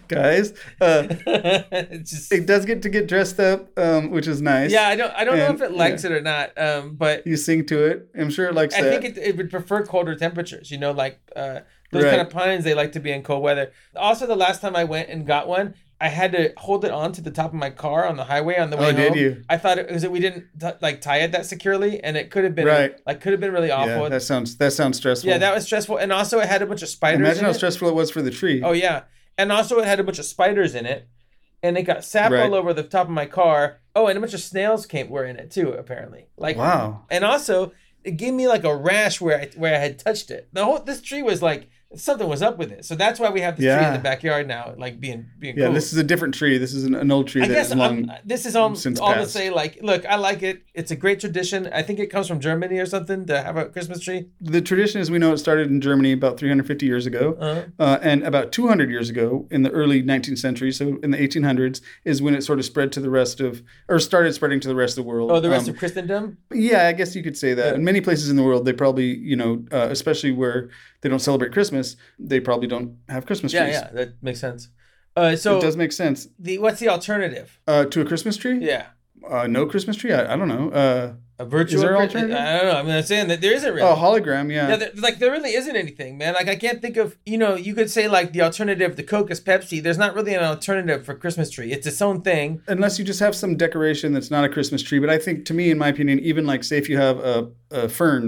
[SPEAKER 2] Guys, uh,
[SPEAKER 1] just,
[SPEAKER 2] it does get to get dressed up, um, which is nice.
[SPEAKER 1] yeah, I don't, I don't know if it likes it or not. Um, but
[SPEAKER 2] You sing to it. I'm sure it likes
[SPEAKER 1] I
[SPEAKER 2] that.
[SPEAKER 1] think it, it would prefer colder temperatures. You know, like uh, those
[SPEAKER 2] Right.
[SPEAKER 1] kind of pines, they like to be in cold weather. Also, the last time I went and got one, I had to hold it on to the top of my car on the highway on the oh, way
[SPEAKER 2] Oh, did
[SPEAKER 1] home.
[SPEAKER 2] you?
[SPEAKER 1] I thought it was that we didn't t- like tie it that securely, and it could have been
[SPEAKER 2] Right.
[SPEAKER 1] like could have been really awful.
[SPEAKER 2] yeah, that sounds that sounds stressful.
[SPEAKER 1] yeah, that was stressful, and also it had a bunch of spiders.
[SPEAKER 2] Imagine
[SPEAKER 1] in
[SPEAKER 2] how
[SPEAKER 1] it.
[SPEAKER 2] stressful it was for the tree.
[SPEAKER 1] Oh yeah, and also it had a bunch of spiders in it, and it got sap
[SPEAKER 2] Right.
[SPEAKER 1] all over the top of my car. Oh, and a bunch of snails came were in it too, apparently. Like
[SPEAKER 2] wow.
[SPEAKER 1] and also it gave me like a rash where I where I had touched it. The whole this tree was like something was up with it. So that's why we have this tree in the backyard now, like being being
[SPEAKER 2] Yeah,
[SPEAKER 1] cool.
[SPEAKER 2] this is a different tree. This is an, an old tree
[SPEAKER 1] I
[SPEAKER 2] that
[SPEAKER 1] guess
[SPEAKER 2] long.
[SPEAKER 1] This is all,
[SPEAKER 2] since
[SPEAKER 1] all to say like look I like it it's a great tradition I think it comes from Germany or something to have a Christmas tree
[SPEAKER 2] the tradition, as we know, it started in Germany about 350 years ago,
[SPEAKER 1] uh,
[SPEAKER 2] uh, and about 200 years ago, in the early 19th century, so in the 1800s, is when it sort of spread to the rest of, or started spreading to the rest of the world.
[SPEAKER 1] oh the rest
[SPEAKER 2] Um,
[SPEAKER 1] of Christendom
[SPEAKER 2] Yeah, I guess you could say that.
[SPEAKER 1] Yeah.
[SPEAKER 2] In many places in the world, they probably, you know, uh, especially where they don't celebrate Christmas, they probably don't have Christmas trees.
[SPEAKER 1] yeah yeah, that makes sense uh, so
[SPEAKER 2] it does make sense.
[SPEAKER 1] the what's the alternative
[SPEAKER 2] Uh, to a Christmas tree?
[SPEAKER 1] yeah
[SPEAKER 2] Uh, no Christmas tree. I, I don't know. Uh,
[SPEAKER 1] A virtual.
[SPEAKER 2] there
[SPEAKER 1] Chris-
[SPEAKER 2] alternative?
[SPEAKER 1] I don't know. I mean, I'm saying that there isn't really.
[SPEAKER 2] oh, hologram. Yeah.
[SPEAKER 1] Yeah, there, like there really isn't anything, man. Like I can't think of, you know, you could say like the alternative to Coke is Pepsi. There's not really an alternative for Christmas tree. It's its own thing.
[SPEAKER 2] Unless you just have some decoration that's not a Christmas tree. But I think, to me, in my opinion, even like say if you have a, a fern,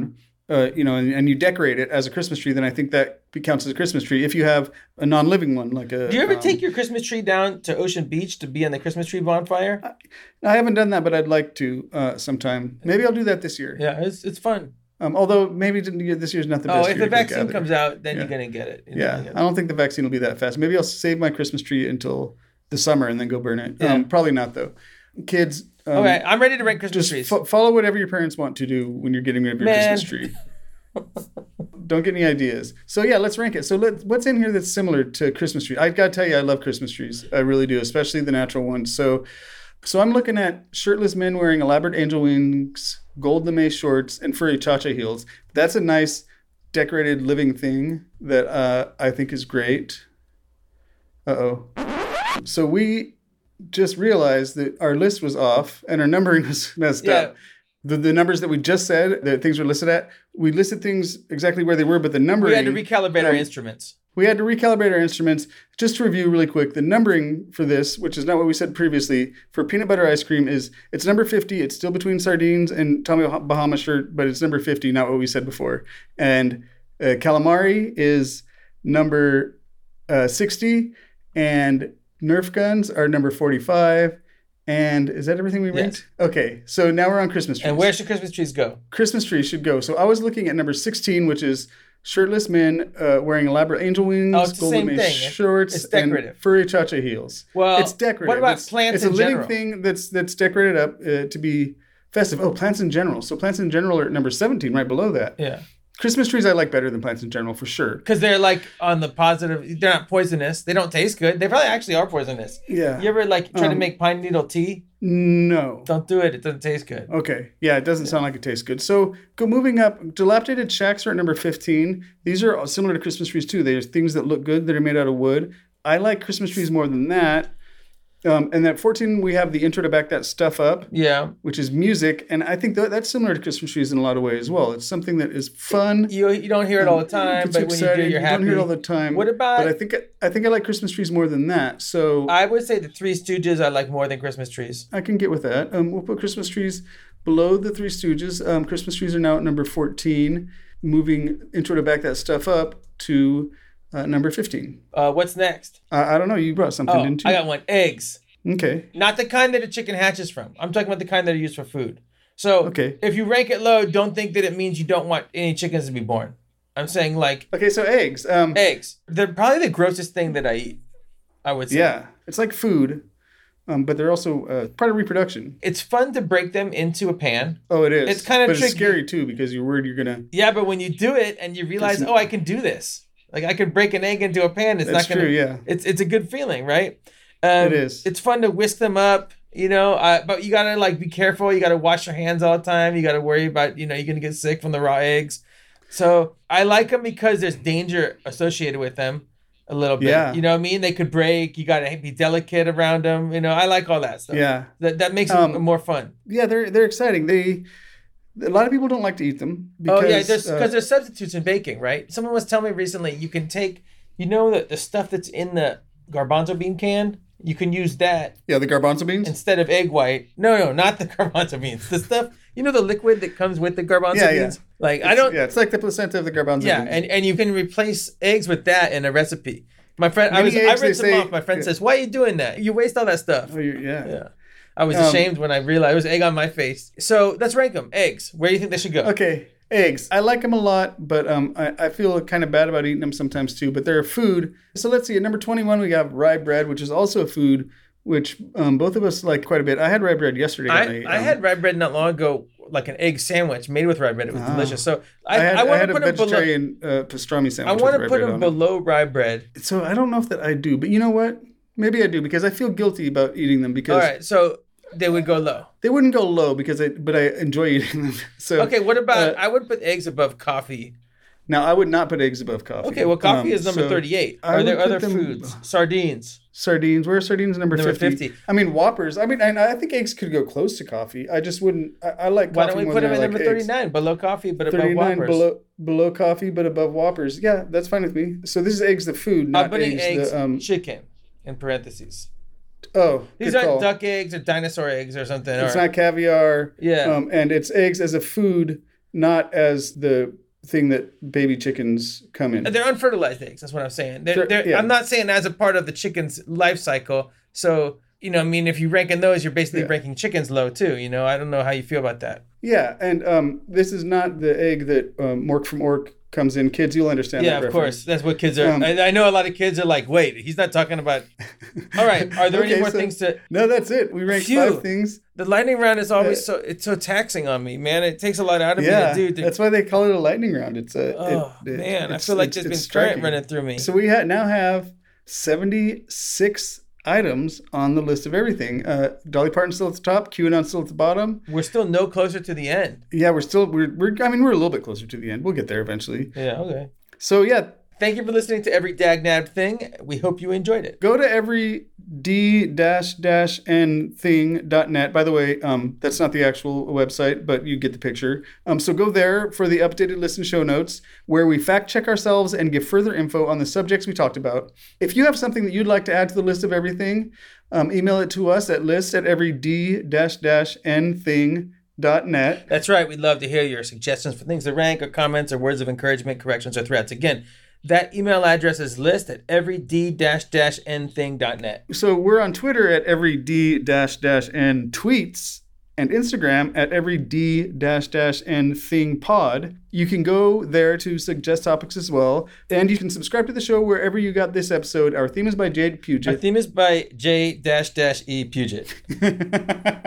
[SPEAKER 2] uh, you know, and, and you decorate it as a Christmas tree, then I think that counts as a Christmas tree. If you have a non-living one, like a,
[SPEAKER 1] Do you ever
[SPEAKER 2] um,
[SPEAKER 1] take your Christmas tree down to Ocean Beach to be on the Christmas tree bonfire?
[SPEAKER 2] I haven't done that, but I'd like to uh, sometime. Maybe I'll do that this year.
[SPEAKER 1] Yeah, it's it's fun.
[SPEAKER 2] Um, although maybe this year's not the best
[SPEAKER 1] Oh, if the vaccine comes out, then
[SPEAKER 2] Yeah.
[SPEAKER 1] you're gonna get it. You're
[SPEAKER 2] Yeah, I don't think the vaccine will be that fast. Maybe I'll save my Christmas tree until the summer and then go burn it.
[SPEAKER 1] Yeah.
[SPEAKER 2] Um, probably not though. Kids, um,
[SPEAKER 1] Okay, I'm ready to rank Christmas trees.
[SPEAKER 2] fo- follow whatever your parents want to do when you're getting rid of your
[SPEAKER 1] Man.
[SPEAKER 2] Christmas tree. Don't get any ideas. So yeah, let's rank it. So let what's in here that's similar to Christmas tree? I've gotta tell you, I love Christmas trees. I really do, especially the natural ones. So, so I'm looking at shirtless men wearing elaborate angel wings, gold lame shorts, and furry cha-cha heels. That's a nice decorated living thing that uh, I think is great. Uh oh. So we just realized that our list was off and our numbering <laughs> was messed
[SPEAKER 1] Yeah.
[SPEAKER 2] up. The, the numbers that we just said that things were listed at, we listed things exactly where they were, but the numbering
[SPEAKER 1] we had to recalibrate our
[SPEAKER 2] um,
[SPEAKER 1] instruments.
[SPEAKER 2] we had to recalibrate our instruments. Just to review really quick, the numbering for this, which is not what we said previously, for peanut butter ice cream is it's number 50. It's still between sardines and Tommy Bahama shirt, but it's number 50, not what we said before. And uh, calamari is number uh, 60, and Nerf guns are number 45. And is that everything we ranked? Okay, so now we're on Christmas trees.
[SPEAKER 1] And where should Christmas trees go?
[SPEAKER 2] Christmas trees should go. So I was looking at number 16, which is shirtless men uh, wearing elaborate angel wings,
[SPEAKER 1] Oh, it's the
[SPEAKER 2] gold lame shorts,
[SPEAKER 1] It's decorative.
[SPEAKER 2] and furry cha-cha heels.
[SPEAKER 1] Well,
[SPEAKER 2] it's decorative.
[SPEAKER 1] what about
[SPEAKER 2] it's,
[SPEAKER 1] plants
[SPEAKER 2] It's a living
[SPEAKER 1] general?
[SPEAKER 2] thing that's that's decorated up uh, to be festive. Oh, plants in general. So plants in general are at number 17, right below that.
[SPEAKER 1] Yeah,
[SPEAKER 2] Christmas trees I like better than plants in general for sure.
[SPEAKER 1] because they're like on the positive. They're not poisonous. They don't taste good. They probably actually are poisonous.
[SPEAKER 2] Yeah.
[SPEAKER 1] You ever like try to
[SPEAKER 2] Um,
[SPEAKER 1] make pine needle tea?
[SPEAKER 2] No.
[SPEAKER 1] Don't do it. It doesn't taste good.
[SPEAKER 2] Okay. Yeah, it doesn't sound like it tastes good. So go moving up. Dilapidated shacks are at number 15. These are similar to Christmas trees too. There's things that look good that are made out of wood. I like Christmas trees more than that. Um, and at 14, we have the intro to back that stuff up,
[SPEAKER 1] Yeah,
[SPEAKER 2] which is music. And I think that, that's similar to Christmas trees in a lot of ways as well. It's something that is fun.
[SPEAKER 1] you you don't hear it all the time,
[SPEAKER 2] Gets
[SPEAKER 1] but when you do, you're
[SPEAKER 2] You
[SPEAKER 1] happy.
[SPEAKER 2] don't hear it all the time.
[SPEAKER 1] What about-
[SPEAKER 2] But I think I think I like Christmas trees more than that. So
[SPEAKER 1] I would say the Three Stooges I like more than Christmas trees.
[SPEAKER 2] I can get with that. Um, we'll put Christmas trees below the Three Stooges. Um, Christmas trees are now at number 14, moving intro to back that stuff up to uh, number 15.
[SPEAKER 1] Uh, what's next?
[SPEAKER 2] I I don't know. You brought something,
[SPEAKER 1] Oh,
[SPEAKER 2] didn't you?
[SPEAKER 1] I got one. Eggs.
[SPEAKER 2] okay.
[SPEAKER 1] Not the kind that a chicken hatches from. I'm talking about the kind that are used for food. So
[SPEAKER 2] Okay.
[SPEAKER 1] if you rank it low, don't think that it means you don't want any chickens to be born. I'm saying like
[SPEAKER 2] Okay, so eggs. Um,
[SPEAKER 1] eggs. They're probably the grossest thing that I eat. I would say.
[SPEAKER 2] yeah, it's like food, um, but they're also uh, part of reproduction.
[SPEAKER 1] It's fun to break them into a pan.
[SPEAKER 2] Oh, it is.
[SPEAKER 1] It's kinda
[SPEAKER 2] but
[SPEAKER 1] tricky.
[SPEAKER 2] it's scary too because you're worried you're gonna.
[SPEAKER 1] Yeah, but when you do it and you realize, oh, I can do this. Like I could break an egg into a pan. It's
[SPEAKER 2] That's
[SPEAKER 1] not gonna.
[SPEAKER 2] true. Yeah.
[SPEAKER 1] It's it's a good feeling, right? Um,
[SPEAKER 2] It is.
[SPEAKER 1] It's fun to whisk them up, you know. Uh, but you gotta like be careful. You gotta wash your hands all the time. You gotta worry about you know you're gonna get sick from the raw eggs. So I like them because there's danger associated with them a little bit.
[SPEAKER 2] Yeah.
[SPEAKER 1] You know what I mean? They could break. You gotta be delicate around them. You know, I like all that stuff.
[SPEAKER 2] Yeah.
[SPEAKER 1] That that makes
[SPEAKER 2] Um,
[SPEAKER 1] it more fun.
[SPEAKER 2] Yeah, they're they're exciting. They a lot of people don't like to eat them because
[SPEAKER 1] oh yeah, there's
[SPEAKER 2] uh,
[SPEAKER 1] because there's substitutes in baking, right? Someone was telling me recently you can take, you know, the the stuff that's in the garbanzo bean can. You can use that
[SPEAKER 2] yeah the garbanzo beans.
[SPEAKER 1] instead of egg white. No, no, not the <laughs> garbanzo beans. The stuff, you know, the liquid that comes with the garbanzo
[SPEAKER 2] Yeah, yeah.
[SPEAKER 1] beans. Like I don't.
[SPEAKER 2] Yeah, it's like the placenta of the garbanzo
[SPEAKER 1] Yeah,
[SPEAKER 2] beans.
[SPEAKER 1] and, and you can replace eggs with that in a recipe. My friend, I was I
[SPEAKER 2] eggs,
[SPEAKER 1] rinsed
[SPEAKER 2] they
[SPEAKER 1] them
[SPEAKER 2] say-
[SPEAKER 1] off. My friend
[SPEAKER 2] yeah.
[SPEAKER 1] says, "Why are you doing that? You waste all that stuff."
[SPEAKER 2] Oh, yeah.
[SPEAKER 1] Yeah, I was
[SPEAKER 2] Um,
[SPEAKER 1] ashamed when I realized it was egg on my face. So let's rank them. Eggs. Where do you think they should go?
[SPEAKER 2] Okay, eggs. I like them a lot, but um, I, I feel kind of bad about eating them sometimes too. But they're a food. So let's see. At number twenty-one, we have rye bread, which is also a food, which um, both of us like quite a bit. I had rye bread yesterday.
[SPEAKER 1] I, I
[SPEAKER 2] um,
[SPEAKER 1] had rye bread not long ago, like an egg sandwich made with rye bread. It was
[SPEAKER 2] Ah.
[SPEAKER 1] delicious. So I,
[SPEAKER 2] I had,
[SPEAKER 1] I
[SPEAKER 2] had
[SPEAKER 1] to
[SPEAKER 2] a
[SPEAKER 1] put them below.
[SPEAKER 2] uh, pastrami sandwich.
[SPEAKER 1] I
[SPEAKER 2] want
[SPEAKER 1] to put them
[SPEAKER 2] on it.
[SPEAKER 1] below rye bread.
[SPEAKER 2] So I don't know if that I do, but you know what? Maybe I do because I feel guilty about eating them because
[SPEAKER 1] All right, so they would go low.
[SPEAKER 2] they wouldn't go low because I, but I enjoy eating them. <laughs> So
[SPEAKER 1] Okay, what about
[SPEAKER 2] Uh,
[SPEAKER 1] I would put eggs above coffee
[SPEAKER 2] Now, I would not put eggs above coffee.
[SPEAKER 1] Okay, well, coffee
[SPEAKER 2] Um,
[SPEAKER 1] is number
[SPEAKER 2] so
[SPEAKER 1] 38.
[SPEAKER 2] I
[SPEAKER 1] Are there other
[SPEAKER 2] them-
[SPEAKER 1] foods? Sardines.
[SPEAKER 2] Sardines. Where are sardines number,
[SPEAKER 1] Number
[SPEAKER 2] 50?
[SPEAKER 1] 50.
[SPEAKER 2] I mean, Whoppers. I mean, I, I think eggs could go close to coffee. I just wouldn't. I, I like
[SPEAKER 1] Why don't we put them at
[SPEAKER 2] like
[SPEAKER 1] number 39, below coffee, but above Whoppers?
[SPEAKER 2] below below coffee, but above Whoppers. Yeah, that's fine with me. So this is eggs the food, not
[SPEAKER 1] putting
[SPEAKER 2] eggs,
[SPEAKER 1] eggs,
[SPEAKER 2] the um.
[SPEAKER 1] chicken, in parentheses.
[SPEAKER 2] Oh,
[SPEAKER 1] These aren't
[SPEAKER 2] call.
[SPEAKER 1] duck eggs or dinosaur eggs or something.
[SPEAKER 2] It's
[SPEAKER 1] or,
[SPEAKER 2] not caviar.
[SPEAKER 1] Yeah.
[SPEAKER 2] Um, and it's eggs as a food, not as the thing that baby chickens come in.
[SPEAKER 1] They're unfertilized eggs. That's what I'm saying. They're,
[SPEAKER 2] They're- yeah.
[SPEAKER 1] I'm not saying as a part of the chicken's life cycle. So, you know, I mean, if you rank in those, you're basically
[SPEAKER 2] Yeah.
[SPEAKER 1] ranking chickens low too. You know, I don't know how you feel about that.
[SPEAKER 2] Yeah, and um, this is not the egg that um, Mork from Ork comes in. Kids, you'll understand.
[SPEAKER 1] yeah, of
[SPEAKER 2] reference.
[SPEAKER 1] course. That's what kids are.
[SPEAKER 2] Um,
[SPEAKER 1] I, I know a lot of kids are like, wait, he's not talking about. <laughs> All right. Are there any more
[SPEAKER 2] so-
[SPEAKER 1] things to.
[SPEAKER 2] No, that's it. We ranked
[SPEAKER 1] Phew.
[SPEAKER 2] five things.
[SPEAKER 1] The lightning round is always
[SPEAKER 2] Uh,
[SPEAKER 1] so it's so taxing on me, man. It takes a lot out of
[SPEAKER 2] Yeah,
[SPEAKER 1] me do. To,
[SPEAKER 2] that's why they call it a lightning round. It's a.
[SPEAKER 1] oh
[SPEAKER 2] it- it-
[SPEAKER 1] man, I feel like there's been
[SPEAKER 2] it's
[SPEAKER 1] current running through me.
[SPEAKER 2] So we ha- now have seventy-six items on the list of everything. Uh, Dolly Parton still at the top. QAnon still at the bottom.
[SPEAKER 1] We're still no closer to the end.
[SPEAKER 2] Yeah, we're still we're, we're I mean we're a little bit closer to the end. We'll get there eventually.
[SPEAKER 1] Yeah. Okay.
[SPEAKER 2] So yeah,
[SPEAKER 1] Thank you for listening to every Dagnab thing. We hope you enjoyed it.
[SPEAKER 2] go to every d dash dash n thing dot net. By the way, um, that's not the actual website, but you get the picture. Um, so go there for the updated list and show notes where we fact check ourselves and give further info on the subjects we talked about. If you have something that you'd like to add to the list of everything, um, email it to us at list at every d dash dash n thing net.
[SPEAKER 1] That's right. We'd love to hear your suggestions for things to rank or comments or words of encouragement, corrections, or threats. Again, that email address is list at everyd-n-thing.net.
[SPEAKER 2] So we're on Twitter at every d dash dash n tweets and Instagram at every d dash dash n thing pod. You can go there to suggest topics as well, and you can subscribe to the show wherever you got this episode. Our theme is by Jade
[SPEAKER 1] Our
[SPEAKER 2] Puget.
[SPEAKER 1] theme is by J-E Puget. <laughs>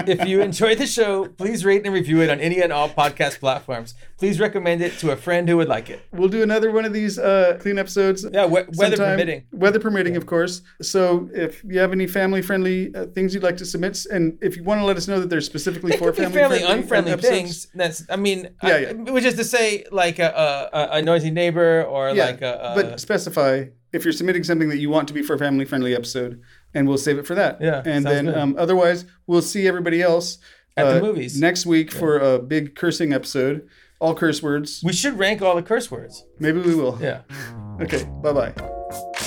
[SPEAKER 1] If you enjoyed the show, please rate and review it on any and all podcast platforms. Please recommend it to a friend who would like it.
[SPEAKER 2] we'll do another one of these uh, clean episodes.
[SPEAKER 1] Yeah, we- weather
[SPEAKER 2] sometime.
[SPEAKER 1] permitting.
[SPEAKER 2] Weather permitting, of course. So if you have any family friendly uh, things you'd like to submit, and if you want to let us know that they're specifically for family,
[SPEAKER 1] family unfriendly
[SPEAKER 2] episodes,
[SPEAKER 1] things. That's, I mean,
[SPEAKER 2] Yeah,
[SPEAKER 1] I,
[SPEAKER 2] yeah.
[SPEAKER 1] which is to say, like a, a, a noisy neighbor or
[SPEAKER 2] Yeah,
[SPEAKER 1] like a, a
[SPEAKER 2] but specify if you're submitting something that you want to be for a family friendly episode, and we'll save it for that.
[SPEAKER 1] Yeah,
[SPEAKER 2] and then um, otherwise we'll see everybody else
[SPEAKER 1] At the
[SPEAKER 2] uh,
[SPEAKER 1] movies.
[SPEAKER 2] next week for a big cursing episode, all curse words.
[SPEAKER 1] we should rank all the curse words.
[SPEAKER 2] Maybe we will.
[SPEAKER 1] Yeah.
[SPEAKER 2] Okay. Bye bye.